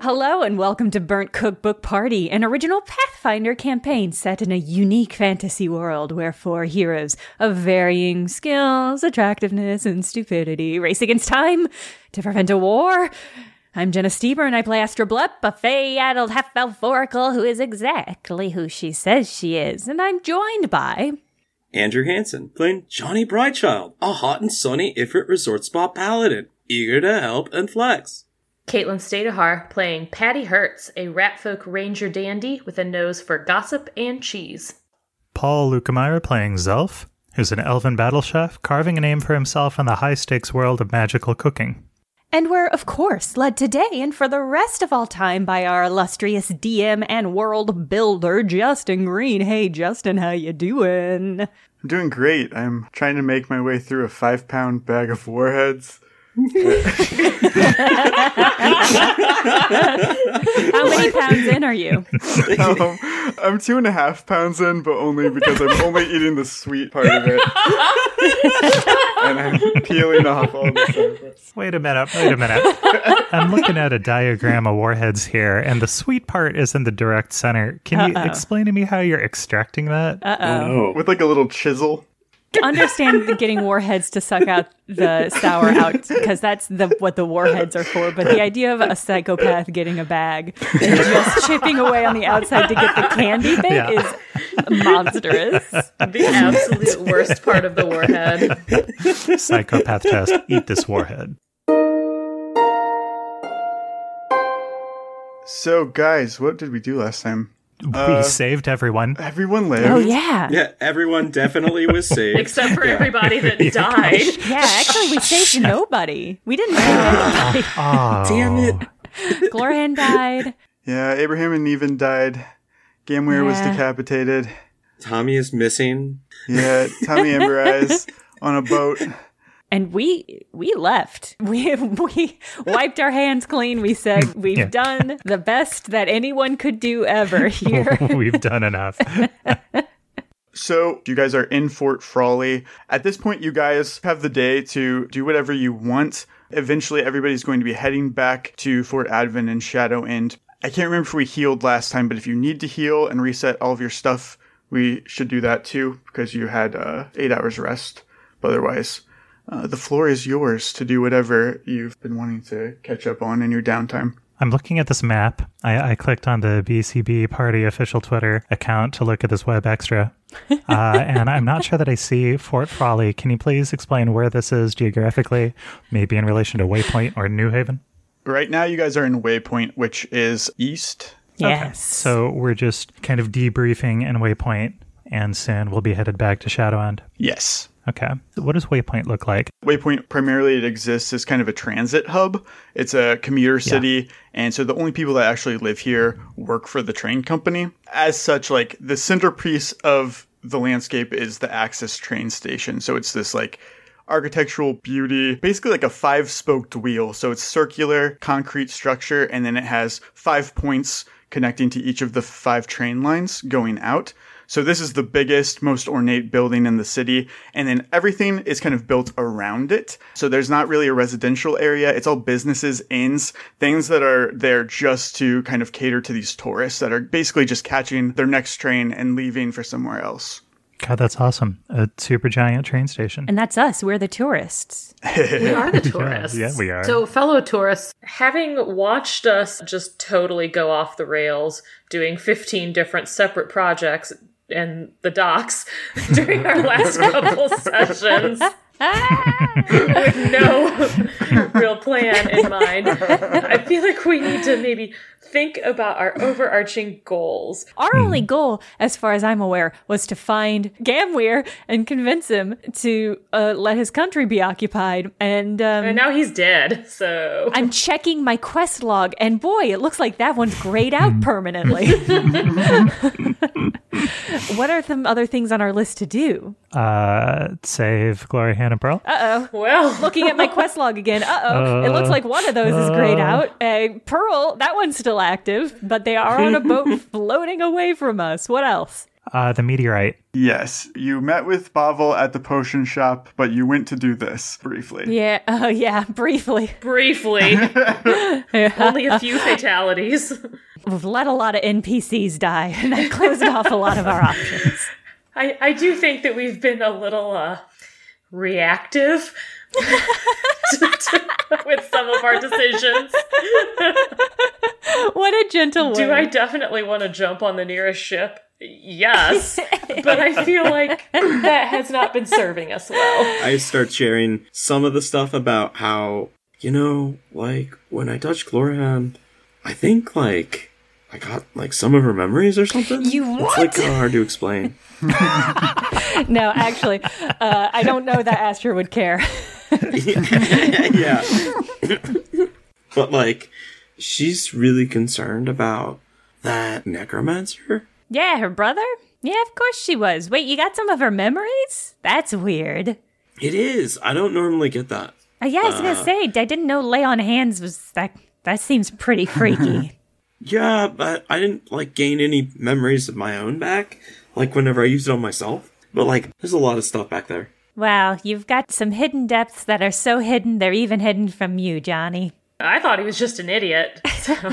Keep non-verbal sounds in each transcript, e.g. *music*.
Hello and welcome to Burnt Cookbook Party, an original Pathfinder campaign set in a unique fantasy world where four heroes of varying skills, attractiveness, and stupidity race against time to prevent a war. I'm Jenna Stoeber and I play Astra Blup, a fey-addled half-elf oracle who is exactly who she says she is, and I'm joined by... Andrew Hansen, playing Johnny Brightchild, a hot and sunny Ifrit Resort Spa paladin, eager to help and flex. Caitlin Stayduhar playing Patty Hertz, a ratfolk ranger dandy with a nose for gossip and cheese. Paul Luetkemeyer playing Zelf, who's an elven battle chef, carving a name for himself in the high stakes world of magical cooking. And we're, of course, led today and for the rest of all time by our illustrious DM and world builder, Justin Green. Hey, Justin, how you doing? I'm doing great. I'm trying to make my way through a five pound bag of warheads. How many pounds in are you? *laughs* Um, I'm two and a half pounds in, but only because I'm only eating the sweet part of it. *laughs* and I'm peeling off all the surface. Wait a minute, wait a minute. I'm looking at a diagram of warheads here, and the sweet part is in the direct center. Can you Uh-oh. explain to me how you're extracting that? Uh. Oh, With like a little chisel. Understand the getting warheads to suck out the sour out because that's the what the warheads are for. But the idea of a psychopath getting a bag and just chipping away on the outside to get the candy bit Yeah. is monstrous. The absolute worst part of the warhead. Psychopath test. Eat this warhead. So, guys, what did we do last time? We uh, saved everyone. Everyone oh, lived. Oh yeah. yeah, everyone definitely was *laughs* saved. Except for Yeah. everybody that *laughs* died. *laughs* Yeah, actually, we saved nobody. We didn't save ah. anybody. Oh, Damn it. Glorhan died. Yeah, Abraham and Neven died. Gamware was decapitated. Tommy is missing. Yeah, Tommy Amber Eyes on a boat. And we we left. *laughs* We we wiped our hands clean. We said *laughs* we've Yeah. done the best that anyone could do ever *laughs* here. We've done enough. So, you guys are in Fort Frawley. At this point, you guys have the day to do whatever you want. Eventually, everybody's going to be heading back to Fort Advent and Shadow End. I can't remember if we healed last time, but if you need to heal and reset all of your stuff, we should do that too, because you had uh, eight hours rest. But otherwise, uh, the floor is yours to do whatever you've been wanting to catch up on in your downtime. I'm looking at this map. I, I clicked on the BCB Party official Twitter account to look at this web extra. *laughs* Uh, and I'm not sure that I see Fort Frawley. Can you please explain where this is geographically, maybe in relation to Waypoint or New Haven? Right now, you guys are in Waypoint, which is east. yes. So we're just kind of debriefing in Waypoint, and soon we'll be headed back to Shadowend. Yes. Okay. What does Waypoint look like? Waypoint primarily it exists as kind of a transit hub. It's a commuter city, and so the only people that actually live here work for the train company. As such, like the centerpiece of the landscape is the Axis train station. So it's this like architectural beauty, basically like a five spoked wheel. So it's circular concrete structure, and then it has five points connecting to each of the five train lines going out. So this is the biggest, most ornate building in the city, and then everything is kind of built around it. So there's not really a residential area. It's all businesses, inns, things that are there just to kind of cater to these tourists that are basically just catching their next train and leaving for somewhere else. God, that's awesome. A super giant train station. And that's us. We're the tourists. *laughs* We are the *laughs* tourists. yeah, we are. So, fellow tourists, having watched us just totally go off the rails, doing 15 different separate projects and the docks *laughs* during our last couple sessions with no real plan in mind, I feel like we need to maybe think about our overarching goals. Our only goal, as far as I'm aware, was to find Gamweir and convince him to uh, let his country be occupied. And, um, And now he's dead, so. I'm checking my quest log, and boy, it looks like that one's grayed out permanently. *laughs* what are some other things on our list to do? uh, save Glory Hannah Pearl. Uh oh. Well, Looking at my quest log again. Uh oh. it looks like one of those is grayed out. Uh, Pearl, that one's still active, but they are on a boat *laughs* floating away from us. What else? Uh, the meteorite. Yes, you met with Bavel at the potion shop, but you went to do this briefly. Yeah. *laughs* Oh, yeah. Briefly. briefly, *laughs* only a few fatalities. We've let a lot of NPCs die, and that closed off a lot of our options. I, I do think that we've been a little uh, reactive *laughs* with some of our decisions. What a gentle Do. I definitely want to jump on the nearest ship? Yes, but I feel like that has not been serving us well. I start sharing some of the stuff about how, you know, like when I touched Glorhan, I think like I got like some of her memories or something. You what? It's like kind of hard to explain. *laughs* No, actually, uh, I don't know that Astra would care. *laughs* yeah. but like, she's really concerned about that necromancer. Yeah, her brother? Yeah, of course she was. Wait, you got some of her memories? That's weird. It is. I don't normally get that. Uh, yeah, I was gonna say, I didn't know lay on hands was that. That seems pretty freaky. *laughs* Yeah, but I didn't like gain any memories of my own back. Like whenever I used it on myself. But like, there's a lot of stuff back there. Wow, you've got some hidden depths that are so hidden they're even hidden from you, Johnny. I thought he was just an idiot. So. *laughs*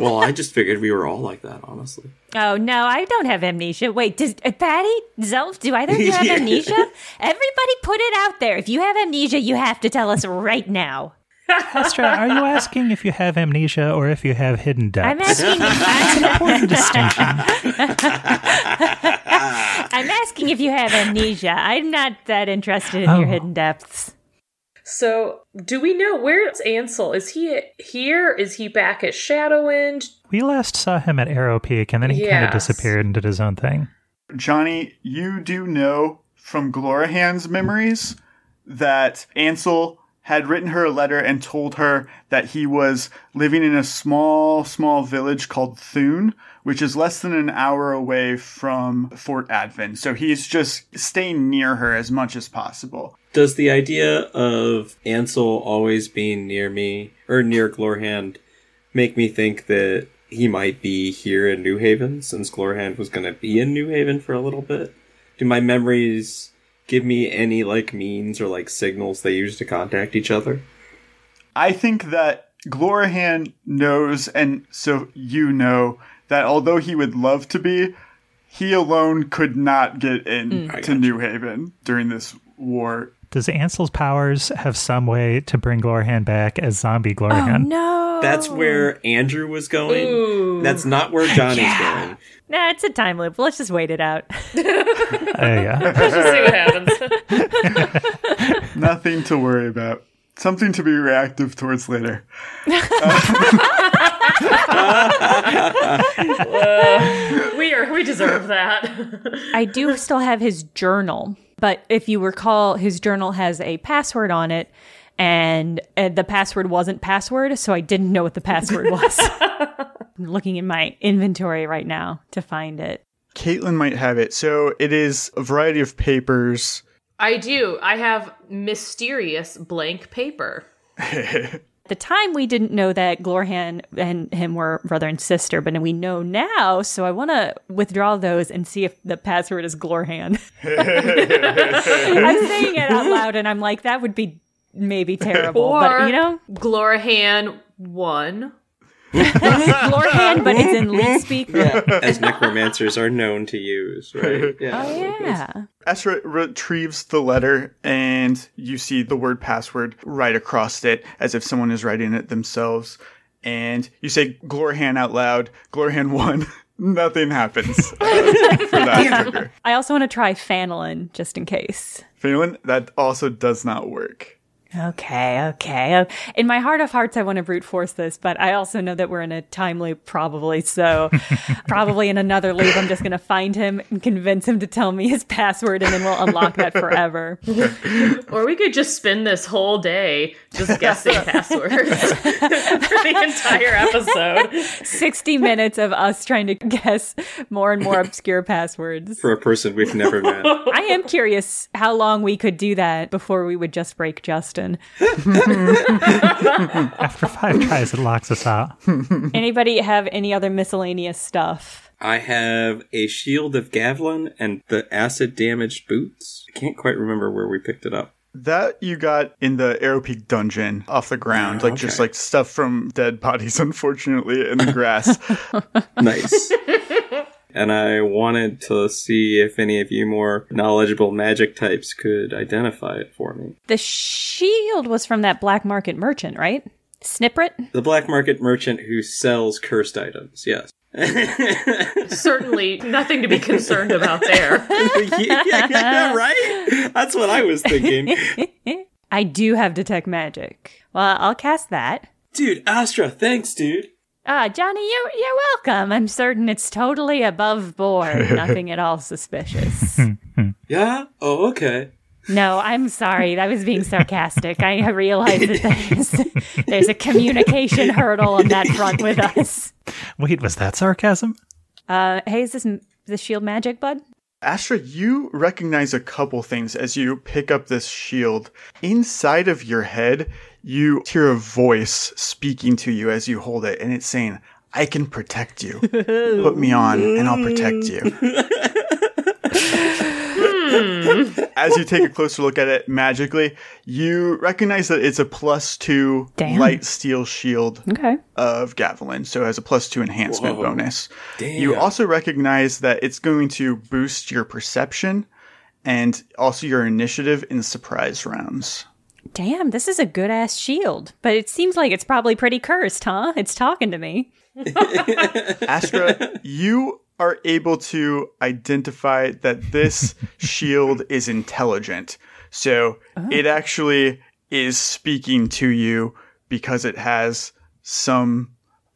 Well, I just figured we were all like that, honestly. Oh no, I don't have amnesia. Wait, does uh, Patty, Zelf, do either of you have *laughs* Yeah. amnesia? Everybody, put it out there. If you have amnesia, you have to tell us right now. Astra, are you asking if you have amnesia or if you have hidden depths? I'm asking. I'm, an Important distinction. *laughs* I'm asking if you have amnesia. I'm not that interested in your Oh. hidden depths. so, do we know where's Ansel? Is he here? Is he back at Shadowwind? We last saw him at Arrow Peak, and then he kind of disappeared and did his own thing. Johnny, you do know from Glorahan's memories that Ansel had written her a letter and told her that he was living in a small, small village called Thune, which is less than an hour away from Fort Advent. So he's just staying near her as much as possible. Does the idea of Ansel always being near me or near Glorhand make me think that he might be here in New Haven since Glorhand was going to be in New Haven for a little bit? Do my memories give me any like means or like signals they use to contact each other? I think that Glorahan knows, and so you know, that although he would love to be, he alone could not get in hmm. I to. New Haven during this war. Does Ansel's powers have some way to bring Glorhan back as zombie Oh Glorhan? no! That's where Andrew was going. Ooh. That's not where Johnny's *laughs* going. Nah, it's a time loop. Let's just wait it out. *laughs* Uh, yeah. *laughs* Let's just see what happens. *laughs* Nothing to worry about. Something to be reactive towards later. we are we deserve that. I do still have his journal, but if you recall, his journal has a password on it, and uh, the password wasn't password, so I didn't know what the password *laughs* was. I'm looking in my inventory right now to find it. Caitlin might have it. So it is a variety of papers. I do. I have mysterious blank paper. At *laughs* the time we didn't know that Glorhan and him were brother and sister, but we know now. So I want to withdraw those and see if the password is Glorhan. *laughs* I'm saying it out loud, and I'm like, that would be maybe *laughs* terrible, Or but you know, Glorahan one. *laughs* Glorhan, but it's in lead *laughs* speak. As necromancers are known to use, right? Yeah. Oh yeah. Astra retrieves the letter and you see the word password right across it as if someone is writing it themselves. And you say Glorhan out loud, Glorhan 1. Nothing happens uh, for that trigger. I also want to try Fanelin just in case. Phelan, that also does not work. Okay, okay. In my heart of hearts, I want to brute force this, but I also know that we're in a time loop, probably. So, *laughs* probably in another loop, I'm just going to find him and convince him to tell me his password, and then we'll unlock that forever. *laughs* Or we could just spend this whole day just guessing *laughs* passwords for the entire episode. 60 minutes of us trying to guess more and more obscure passwords. For a person we've never met. I am curious how long we could do that before we would just break Justin. *laughs* After five tries, it locks us out. *laughs* Anybody have any other miscellaneous stuff? I have a shield of Gavlin and the acid damaged boots. I can't quite remember where we picked it up. That you got in the Arrow Peak dungeon off the ground, like just like stuff from dead bodies, *laughs* unfortunately, in the grass. Nice. And I wanted to see if any of you more knowledgeable magic types could identify it for me. The shield was from that black market merchant, right? Sniprit? The black market merchant who sells cursed items, yes. *laughs* Certainly nothing to be concerned about there. yeah, *laughs* yeah, yeah, right? That's what I was thinking. *laughs* I do have detect magic. Well, I'll cast that. Dude, Astra, thanks, dude. Ah, Johnny, you're you're welcome. I'm certain it's totally above board. *laughs* Nothing at all suspicious. *laughs* Yeah? Oh, okay. No, I'm sorry. I was being sarcastic. I *laughs* realize that there's, there's a communication hurdle on that front with us. Wait, was that sarcasm? Uh, hey, is this the shield magic, bud? Astra, you recognize a couple things as you pick up this shield. Inside of your head, you hear a voice speaking to you as you hold it, and it's saying, I can protect you. Put me on, and I'll protect you. *laughs* Hmm. As you take a closer look at it magically, you recognize that it's a plus two Damn. light steel shield Okay. of Gavilan, so it has a plus two enhancement Whoa. bonus. Damn. You also recognize that it's going to boost your perception and also your initiative in surprise rounds. Damn, this is a good ass shield. But it seems like it's probably pretty cursed, huh? It's talking to me. *laughs* Astra, you are able to identify that this *laughs* shield is intelligent. So oh. it actually is speaking to you because it has some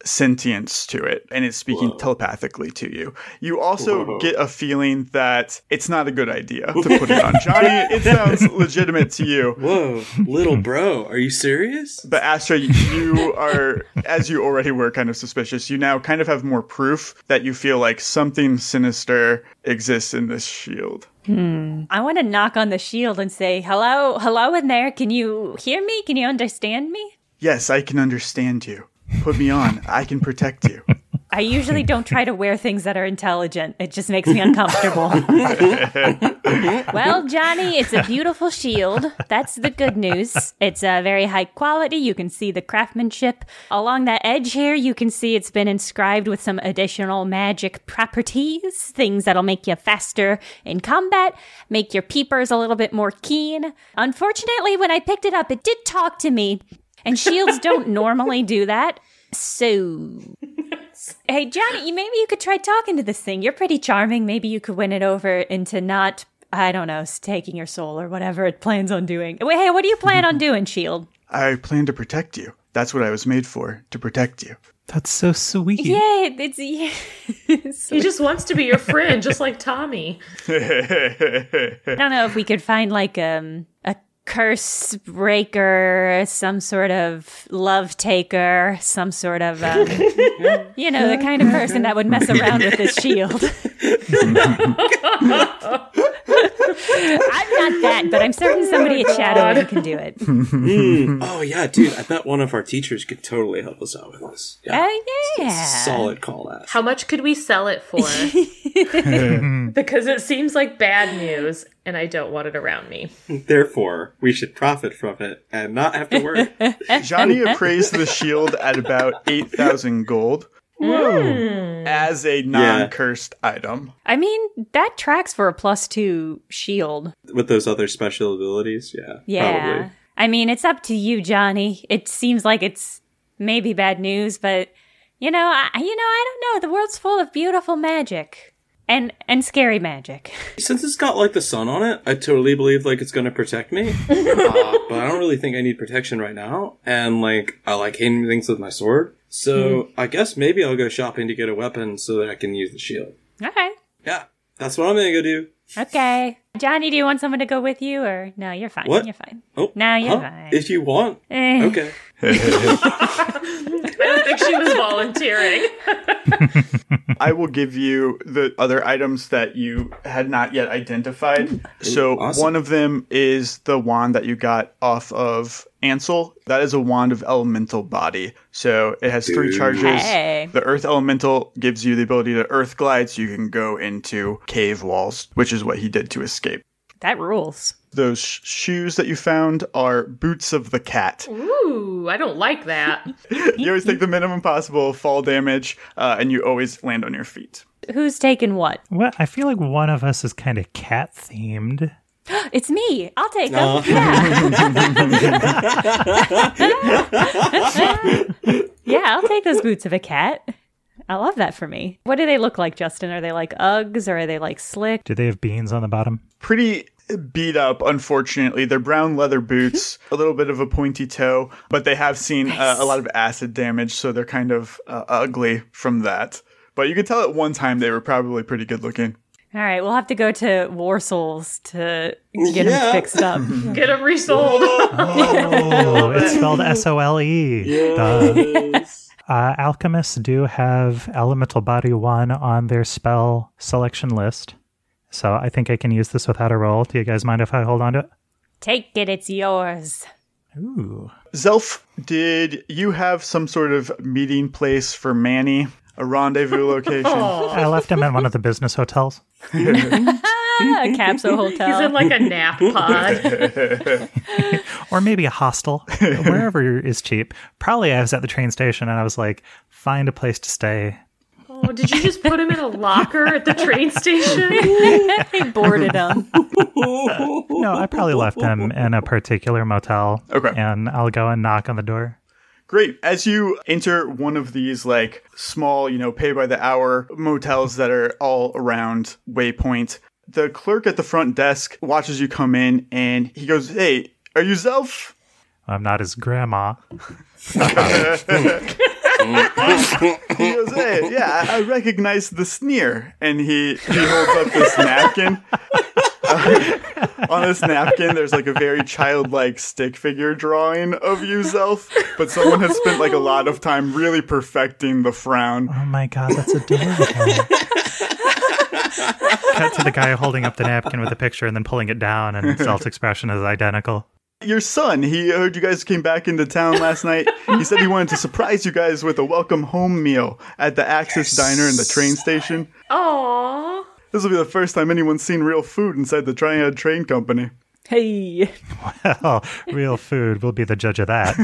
sentience to it and it's speaking telepathically to you. You also get a feeling that it's not a good idea *laughs* to put it on. Johnny, it *laughs* sounds legitimate to you. Whoa, little bro, are you serious? But Astra, you are, as you already were kind of suspicious, you now kind of have more proof that you feel like something sinister exists in this shield. Hmm. I want to knock on the shield and say, hello, hello in there. Can you hear me? Can you understand me? Yes, I can understand you. Put me on. I can protect you. I usually don't try to wear things that are intelligent. It just makes me uncomfortable. *laughs* well, Johnny, it's a beautiful shield. That's the good news. It's uh, very high quality. You can see the craftsmanship. Along that edge here, you can see it's been inscribed with some additional magic properties, things that'll make you faster in combat, make your peepers a little bit more keen. Unfortunately, when I picked it up, it did talk to me, and shields don't normally do that. So, Hey, Johnny, you- maybe you could try talking to this thing. You're pretty charming. Maybe you could win it over into not, I don't know, taking your soul or whatever it plans on doing. Wait, hey, what do you plan on doing, Shield? I plan to protect you. That's what I was made for, to protect you. That's so sweet. Yeah, it's. Yeah. *laughs* He just wants to be your friend, just like Tommy. *laughs* I don't know if we could find like um, a curse breaker, some sort of love taker, some sort of, um, *laughs* you know, the kind of person that would mess around with this shield. *laughs* I'm not that but I'm certain somebody at Shadow can do it. Hmm. Oh yeah, dude. I bet one of our teachers could totally help us out with this. Yeah. Oh yeah. Solid call ass. How much could we sell it for? *laughs* because it seems like bad news and I don't want it around me. Therefore, we should profit from it and not have to work. Johnny appraised the shield at about 8,000 gold Hmm. as a non cursed item. I mean, that tracks for a plus two shield. with those other special abilities. Yeah. Yeah. Probably. I mean, it's up to you, Johnny. It seems like it's maybe bad news, but you know, I, you know, I don't know. The world's full of beautiful magic and and scary magic. Since it's got like the sun on it, I totally believe like it's gonna protect me. *laughs* uh, but I don't really think I need protection right now. And like I like hitting things with my sword. So I guess maybe I'll go shopping to get a weapon so that I can use the shield. Okay. Yeah. That's what I'm gonna go do. Okay. Johnny, do you want someone to go with you or no, you're fine. What? You're fine. Oh, No, you're huh? fine. If you want. Eh. Okay. *laughs* I don't think she was volunteering. I will give you the other items that you had not yet identified. So awesome. one of them is the wand that you got off of Ansel. That is a wand of elemental body. So it has three charges. Hey. The earth elemental gives you the ability to earth glide so you can go into cave walls, which is what he did to escape. That rules. Those sh- shoes that you found are boots of the cat. Ooh, I don't like that. *laughs* You always take the minimum possible fall damage, uh, and you always land on your feet. Who's taking what? What? I feel like one of us is kind of cat themed. *gasps* It's me. I'll take them. Oh. Yeah. *laughs* yeah, I'll take those boots of a cat. I love that for me. What do they look like, Justin? Are they like Uggs or are they like slick? Do they have beans on the bottom? pretty beat up, unfortunately. They're brown leather boots, *laughs* a little bit of a pointy toe, but they have seen uh, a lot of acid damage, so they're kind of uh, ugly from that. But you could tell at one time they were probably pretty good looking. All right, we'll have to go to Warsaws to get Yeah. them fixed up. *laughs* Get them resold. *laughs* Oh, it's spelled S O L E. Duh. Uh, alchemists do have elemental body one on their spell selection list. So I think I can use this without a roll. Do you guys mind if I hold on to it? Take it, it's yours. Ooh. Zelf, did you have some sort of meeting place for Manny? A rendezvous *laughs* location? I left him at one of the business hotels. Ah, *laughs* a capsule *laughs* hotel. He's in like a nap pod. Or maybe a hostel, wherever is cheap. Probably I was at the train station and I was like, find a place to stay. Oh, did you just put him in a locker at the train station? he boarded him. No, I probably left him in a particular motel. Okay. And I'll go and knock on the door. Great. As you enter one of these like small, you know, pay by the hour motels that are all around Waypoint, the clerk at the front desk watches you come in and he goes, Hey, are you Zelf? I'm not his grandma. *laughs* He goes, Hey, yeah, I recognize the sneer. And he, he holds up this napkin. On this napkin, there's like a very childlike stick figure drawing of you, Zelf, but someone has spent like a lot of time really perfecting the frown. Oh my god, that's adorable. Cut to the guy holding up the napkin with a picture and then pulling it down, and Zelf's expression is identical. Your son, he heard you guys came back into town last night. He said he wanted to surprise you guys with a welcome home meal at the Axis Diner in the train station. Aww. This will be the first time anyone's seen real food inside the Triad Train Company. Hey. Well, real food will be the judge of that.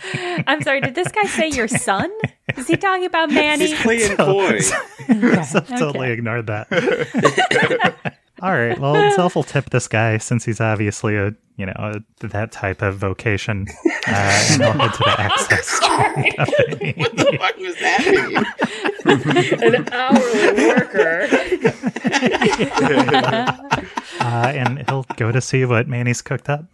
*laughs* I'm sorry, did this guy say your son? Is he talking about Manny? He's playing coy. *laughs* Zelf totally ignored that. *laughs* All right, well, *laughs* Zelf will tip this guy since he's obviously a, you know, a, that type of vocation, uh, and he'll head to *laughs* *laughs* the access. company. What was that? An hourly worker. Uh, and he'll go to see what Manny's cooked up.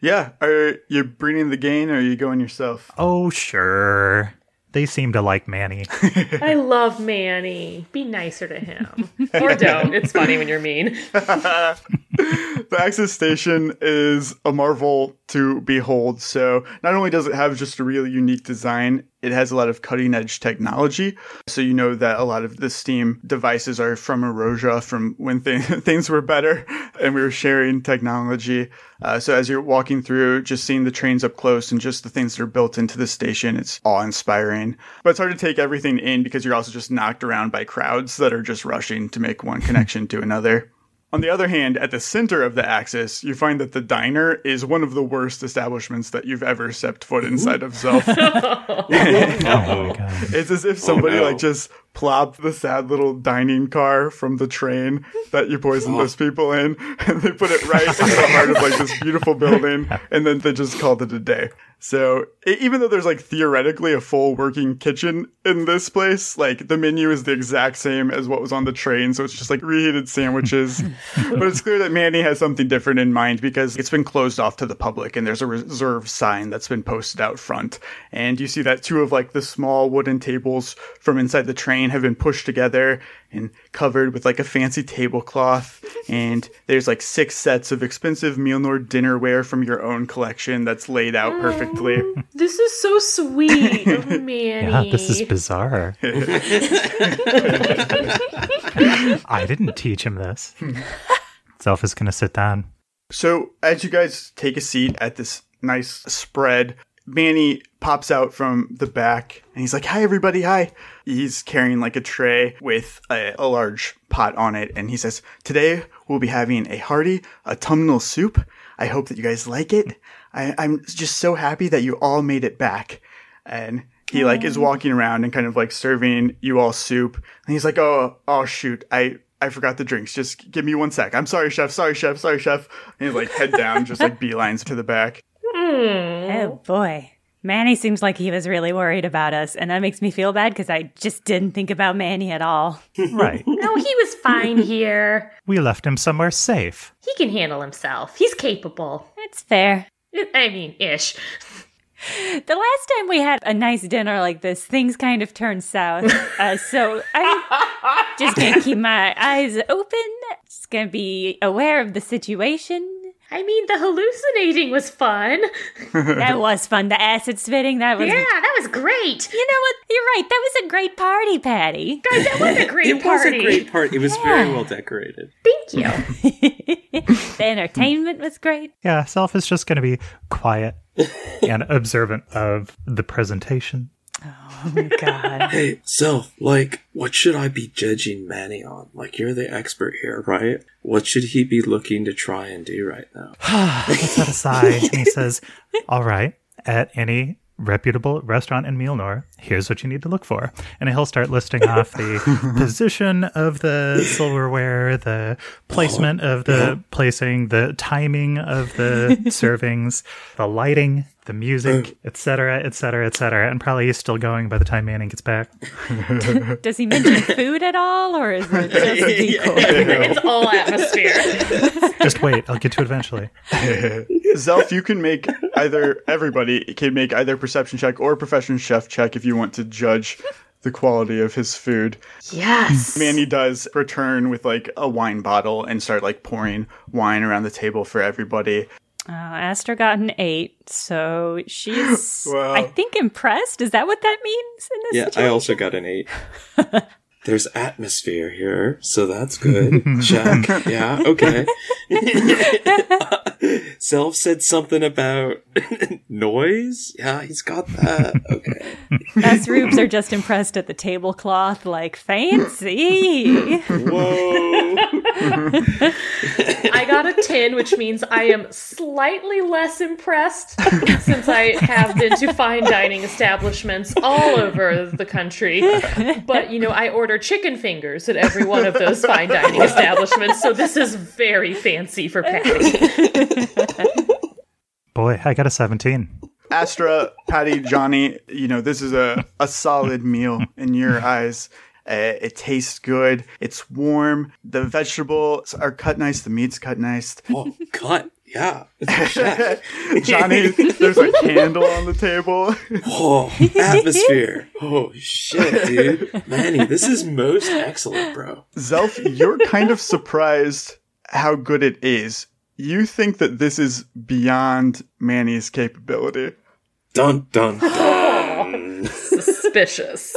Yeah, are you bringing the gain or are you going yourself? Oh, sure. They seem to like Manny. *laughs* I love Manny. Be nicer to him. Or *laughs* don't. It's funny when you're mean. *laughs* the Axis station is a marvel to behold. So not only does it have just a really unique design, it has a lot of cutting edge technology. So you know that a lot of the Steam devices are from Erosia, from when th- *laughs* things were better and we were sharing technology. Uh, so as you're walking through, just seeing the trains up close and just the things that are built into the station, it's awe inspiring. But it's hard to take everything in because you're also just knocked around by crowds that are just rushing to make one connection to another. On the other hand, at the center of the axis, you find that the diner is one of the worst establishments that you've ever stepped foot inside of Zelf. *laughs* *laughs* Oh my *laughs* god. it's as if somebody oh, no. like just plopped the sad little dining car from the train that you poisoned those *laughs* people in, and they put it right in the heart of like this beautiful building, *laughs* and then they just called it a day. So even though there's like theoretically a full working kitchen in this place, like the menu is the exact same as what was on the train. So it's just like reheated sandwiches. *laughs* but it's clear that Manny has something different in mind because it's been closed off to the public and there's a reserve sign that's been posted out front. And you see that two of like the small wooden tables from inside the train have been pushed together and covered with like a fancy tablecloth. *laughs* And there's like six sets of expensive Mealnor dinnerware from your own collection that's laid out mm, perfectly. This is so sweet, oh, *laughs* Manny. Yeah, this is bizarre. *laughs* I didn't teach him this. Zelf is going to sit down. So as you guys take a seat at this nice spread, Manny pops out from the back and he's like, Hi, everybody. Hi. He's carrying like a tray with a, a large pot on it. And he says, Today we'll be having a hearty autumnal soup. I hope that you guys like it. I, I'm just so happy that you all made it back. And he like is walking around and kind of like serving you all soup. And he's like, Oh, oh shoot. I, I forgot the drinks. Just give me one sec. I'm sorry, chef. Sorry, chef. Sorry, chef. And he's like head down, just like *laughs* beelines to the back. Hmm. Oh boy. Manny seems like he was really worried about us, and that makes me feel bad because I just didn't think about Manny at all. *laughs* Right. No, he was fine *laughs* here. We left him somewhere safe. He can handle himself. He's capable. It's fair. *laughs* I mean, ish. The last time we had a nice dinner like this, things kind of turned south. Uh, so I'm just gonna keep my eyes open. Just gonna be aware of the situation. I mean, the hallucinating was fun. *laughs* That was fun. The acid spitting. That was. Yeah, that was great. You know what? You're right. That was a great party, Patty. Guys, that was a great party. It was a great part. It was very well decorated. Thank you. *laughs* the entertainment was great. Yeah, Zelf is just going to be quiet *laughs* and observant of the presentation. Oh my god. *laughs* Hey, Zelf, like, what should I be judging Manny on? Like, you're the expert here, right? What should he be looking to try and do right now? *sighs* Puts that aside and he says, All right, at any reputable restaurant in Mealnor, here's what you need to look for. And he'll start listing off the *laughs* position of the silverware, the placement of the placing, the timing of the *laughs* servings, the lighting, the music, etc., etc., etc. And probably he's still going by the time Manning gets back. *laughs* Does he mention food at all, or is it just *laughs* a decoy? it's all atmosphere. *laughs* Just wait, I'll get to it eventually. Zelf, you can make either everybody can make either perception check or profession chef check if you want to judge the quality of his food. Yes. Manny does return with like a wine bottle and start like pouring wine around the table for everybody. Uh, Astra got an eight, so she's, *laughs* Wow. I think, impressed. Is that what that means in this Yeah, I also got an eight. *laughs* There's atmosphere here, so that's good. *laughs* Check. Yeah, okay. Zelf said something about noise. Yeah, he's got that. Okay. Us rubes are just impressed at the tablecloth, like fancy. Whoa. *laughs* I got a 10, which means I am slightly less impressed *laughs* since I have been to fine dining establishments all over the country. But, you know, I order chicken fingers at every one of those fine dining establishments, so this is very fancy for Patty. *laughs* Boy, I got a 17. Astra, Patty, Johnny, you know, this is a, a solid meal in your eyes. Uh, it tastes good. It's warm. The vegetables are cut nice. The meat's cut nice. Oh, cut. Yeah. *laughs* Johnny, there's a candle on the table. Oh, atmosphere. Oh, shit, dude. Manny, this is most excellent, bro. Zelf, you're kind of surprised how good it is, you think that this is beyond Manny's capability. Dun dun dun. *gasps* Suspicious.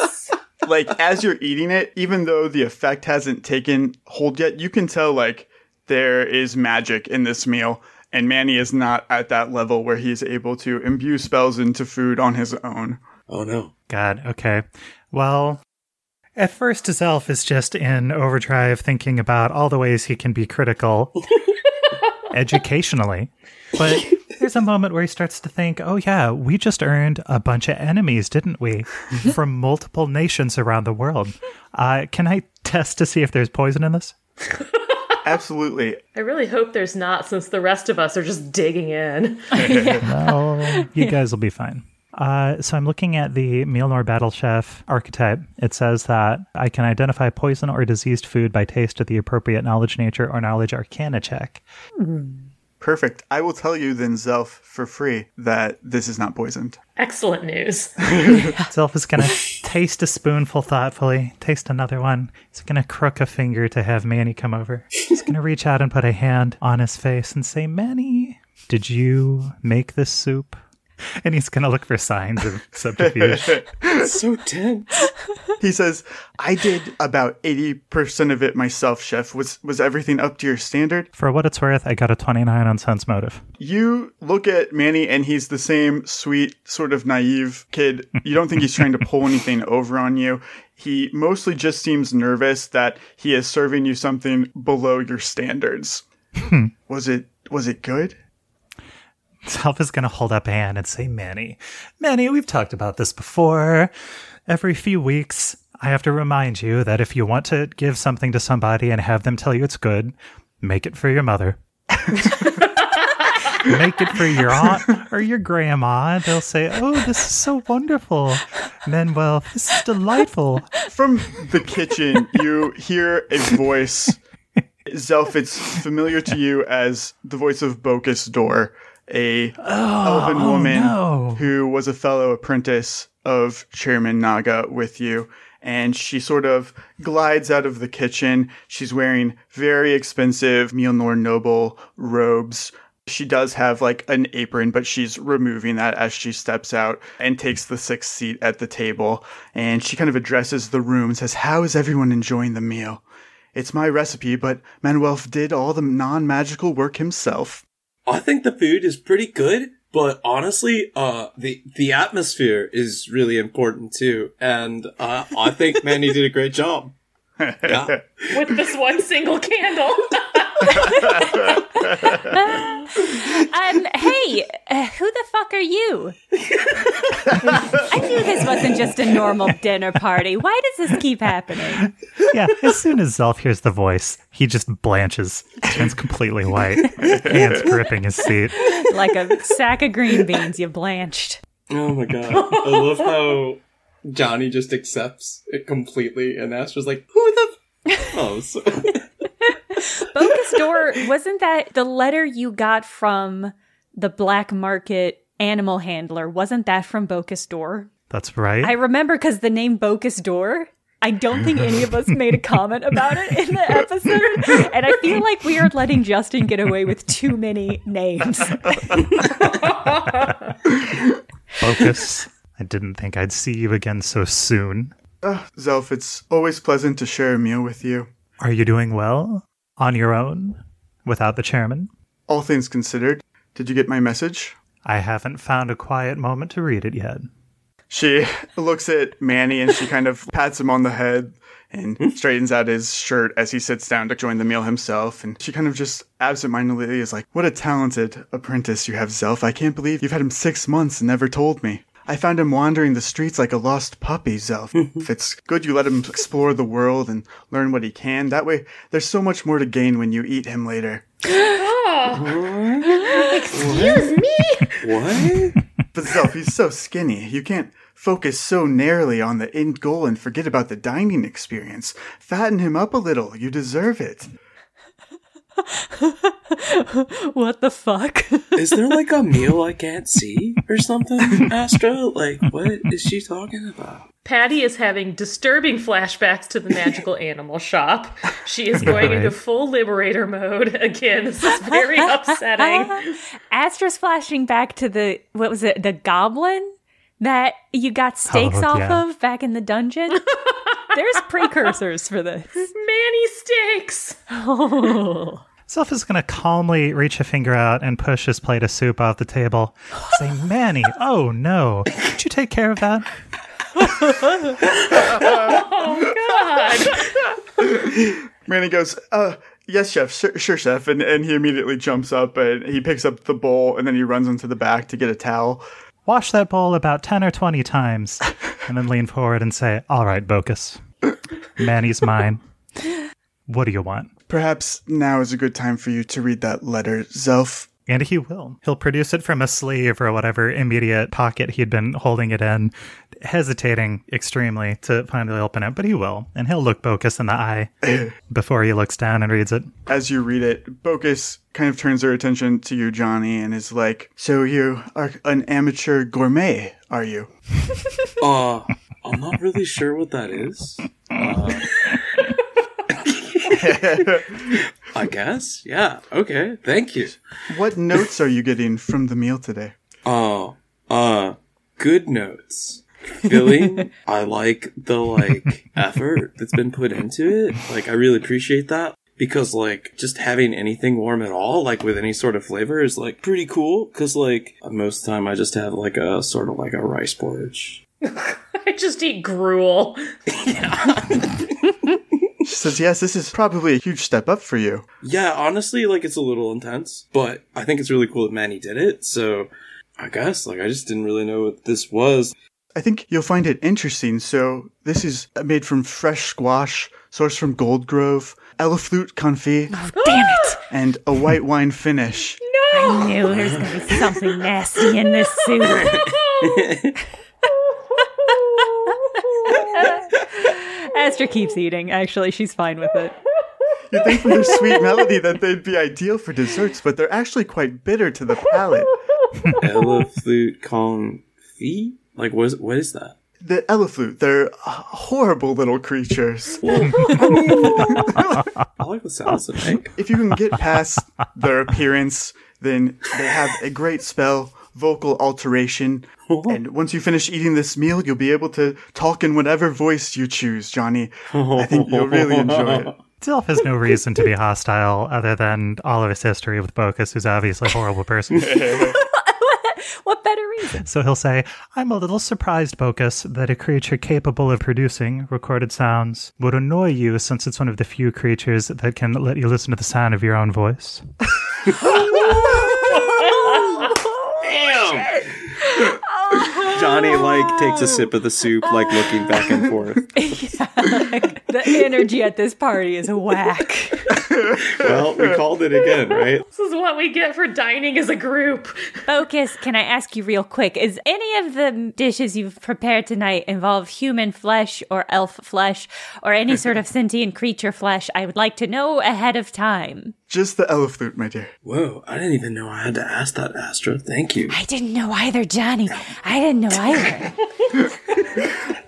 Like as you're eating it, even though the effect hasn't taken hold yet, you can tell like there is magic in this meal. And Manny is not at that level where he's able to imbue spells into food on his own. oh no. God, okay. Well, at first, Zelf is just in overdrive thinking about all the ways he can be critical *laughs* educationally. But there's a moment where he starts to think, oh, yeah, we just earned a bunch of enemies, didn't we? From multiple nations around the world. Uh, can I test to see if there's poison in this? *laughs* Absolutely. I really hope there's not, since the rest of us are just digging in. *laughs* No, *laughs* you guys will be fine. Uh, so I'm looking at the Mealnor Battle Chef archetype. It says that I can identify poison or diseased food by taste at the appropriate knowledge nature or knowledge arcana check. Perfect. I will tell you then, Zelf, for free, that this is not poisoned. Excellent news. *laughs* *laughs* Zelf is gonna *laughs* taste a spoonful thoughtfully, taste another one. He's gonna crook a finger to have Manny come over. He's gonna reach out and put a hand on his face and say, Manny, did you make this soup? *laughs* And he's gonna look for signs of subterfuge. *laughs* so tense. He says, I did about 80% of it myself, chef. Was was everything up to your standard? for what it's worth, I got a 29 on sense motive. You look at Manny and he's the same sweet, sort of naive kid. You don't think he's trying to pull anything *laughs* over on you. He mostly just seems nervous that he is serving you something below your standards. Hmm. was it was it good? Zelf is going to hold up hand and say, Manny, Manny, we've talked about this before. Every few weeks, I have to remind you that if you want to give something to somebody and have them tell you it's good, make it for your mother. *laughs* make it for your aunt or your grandma. They'll say, Oh, this is so wonderful. Well, this is delightful. From the kitchen, you hear a voice. Zelf, it's familiar to you as the voice of Bocus Door, a elven oh, oh, woman no. who was a fellow apprentice of Chairman Naga with you. And she sort of glides out of the kitchen. She's wearing very expensive Mealnor Noble robes. She does have like an apron, but she's removing that as she steps out and takes the sixth seat at the table. And she kind of addresses the room and says, How is everyone enjoying the meal? It's my recipe, but Manuel did all the non magical work himself. I think the food is pretty good, but honestly, uh, the the atmosphere is really important too, and uh, I think Manny did a great job. *laughs* Yeah. With this one single candle. *laughs* *laughs* Um, hey, uh, who the fuck are you? I knew this wasn't just a normal dinner party. Why does this keep happening? Yeah, as soon as Zelf hears the voice, he just blanches, turns completely white, hands gripping his seat. Like a sack of green beans, you blanched. Oh my god! I love how Johnny just accepts it completely, and Astra's like, "Who the?" F-? Oh, so- Bocus Door, wasn't that the letter you got from the black market animal handler? Wasn't that from Bocus Door? That's right. I remember because the name Bocus Door. I don't think any of us made a comment about it in the episode, and I feel like we are letting Justin get away with too many names. Focus. I didn't think I'd see you again so soon. Ah, Zelf, it's always pleasant to share a meal with you. Are you doing well? On your own? Without the chairman? All things considered, did you get my message? I haven't found a quiet moment to read it yet. She *laughs* looks at Manny and she kind of pats him on the head and straightens out his shirt as he sits down to join the meal himself. And she kind of just absentmindedly is like, What a talented apprentice you have, Zelf. I can't believe you've had him six months and never told me. I found him wandering the streets like a lost puppy, Zelf. *laughs* if it's good you let him explore the world and learn what he can, that way there's so much more to gain when you eat him later. *gasps* Excuse me. what? But Zelf, he's so skinny. You can't focus so narrowly on the end goal and forget about the dining experience. Fatten him up a little. You deserve it. *laughs* what the fuck? *laughs* Is there like a meal I can't see or something, Astra? Like, what is she talking about? Patty is having disturbing flashbacks to the magical animal shop. She is *laughs* going into full liberator mode. Again, this is very upsetting. Astra's flashing back to the what was it? The goblin that you got steaks Oh, off yeah. of back in the dungeon. There's precursors for this. Manny steaks. Oh. Zelf is going to calmly reach a finger out and push his plate of soup off the table. Say, Manny, oh no. Could you take care of that? Oh God. Manny goes, uh, yes, chef, sure, sure, chef. And, and he immediately jumps up and he picks up the bowl and then he runs into the back to get a towel. Wash that bowl about 10 or 20 times. And then lean forward and say, All right, Bocus. Manny's mine. What do you want? Perhaps now is a good time for you to read that letter, Zelf. And he will. He'll produce it from a sleeve or whatever immediate pocket he'd been holding it in, hesitating extremely to finally open it, but he will. And he'll look Bocus in the eye *laughs* before he looks down and reads it. As you read it, Bocus kind of turns her attention to you, Johnny, and is like, So you are an amateur gourmet, are you? *laughs* Uh, I'm not really sure what that is. Uh, *laughs* I guess. Yeah. Okay. Thank you. What notes are you getting from the meal today? Oh, uh, good notes. Billy, *laughs* I like the like effort that's been put into it. Like, I really appreciate that because like just having anything warm at all, like with any sort of flavor, is like pretty cool. Cause like most of the time I just have like a sort of like a rice porridge. *laughs* I just eat gruel. *laughs* She says, Yes, this is probably a huge step up for you. Yeah, honestly, like it's a little intense, but I think it's really cool that Manny did it. So I guess like I just didn't really know what this was. I think you'll find it interesting. So, this is made from fresh squash, sourced from Gold Grove, eleflute confit, Oh, Damn it! *gasps* and a white wine finish. No! I knew there was gonna be something nasty in this soup. *laughs* Astra keeps eating. Actually, she's fine with it. *laughs* You'd think from their sweet melody that they'd be ideal for desserts, but they're actually quite bitter to the palate. *laughs* Eleflute confit? Like what is what is that? The eleflute, they're horrible little creatures. *laughs* I like the sounds they make. Eh? If you can get past their appearance, then they have a great spell, vocal alteration. *laughs* And once you finish eating this meal, you'll be able to talk in whatever voice you choose, Johnny. I think you'll really enjoy it. *laughs* Dilf has no reason to be hostile other than all of his history with Bocus, who's obviously a horrible person. *laughs* What better reason? So he'll say, I'm a little surprised, Bocus, that a creature capable of producing recorded sounds would annoy you since it's one of the few creatures that can let you listen to the sound of your own voice. Johnny like takes a sip of the soup, like looking back and forth. *laughs* The energy at this party is a whack. *laughs* Well, we called it again, right? This is what we get for dining as a group. Bocus, can I ask you real quick? Is any of the dishes you've prepared tonight involve human flesh or elf flesh or any sort of sentient creature flesh? I would like to know ahead of time. Just the eleflute, my dear. Whoa, I didn't even know I had to ask that, Astra. Thank you. I didn't know either, Johnny. I didn't know either. *laughs*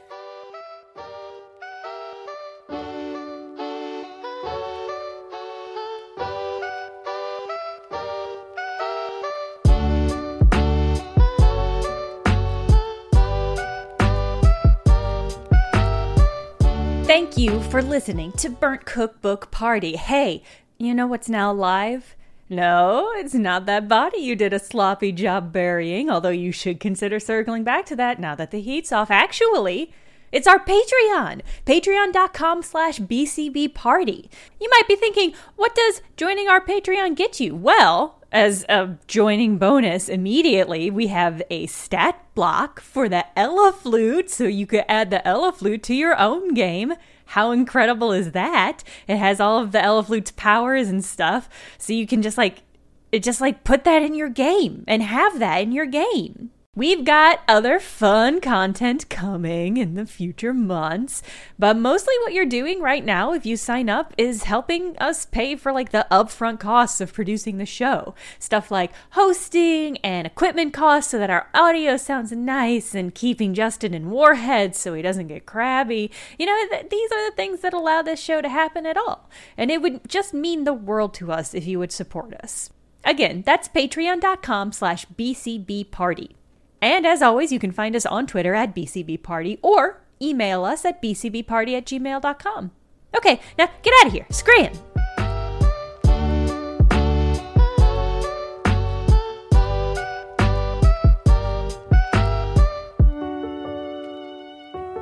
you for listening to Burnt Cookbook Party. Hey, you know what's now live? No, it's not that body you did a sloppy job burying, although you should consider circling back to that now that the heat's off. Actually, it's our Patreon, patreon.com slash BCB party. You might be thinking, what does joining our Patreon get you? Well, as a joining bonus, immediately we have a stat block for the Ella flute, so you could add the Ella flute to your own game. How incredible is that? It has all of the Ella flute's powers and stuff, so you can just like, it just like put that in your game and have that in your game. We've got other fun content coming in the future months, but mostly what you're doing right now, if you sign up, is helping us pay for like the upfront costs of producing the show. Stuff like hosting and equipment costs so that our audio sounds nice and keeping Justin in Warhead so he doesn't get crabby. You know, th- these are the things that allow this show to happen at all. And it would just mean the world to us if you would support us. Again, that's patreon.com slash bcbparty. And as always, you can find us on Twitter at bcbparty or email us at bcbparty at gmail.com. Okay, now get out of here. Scram!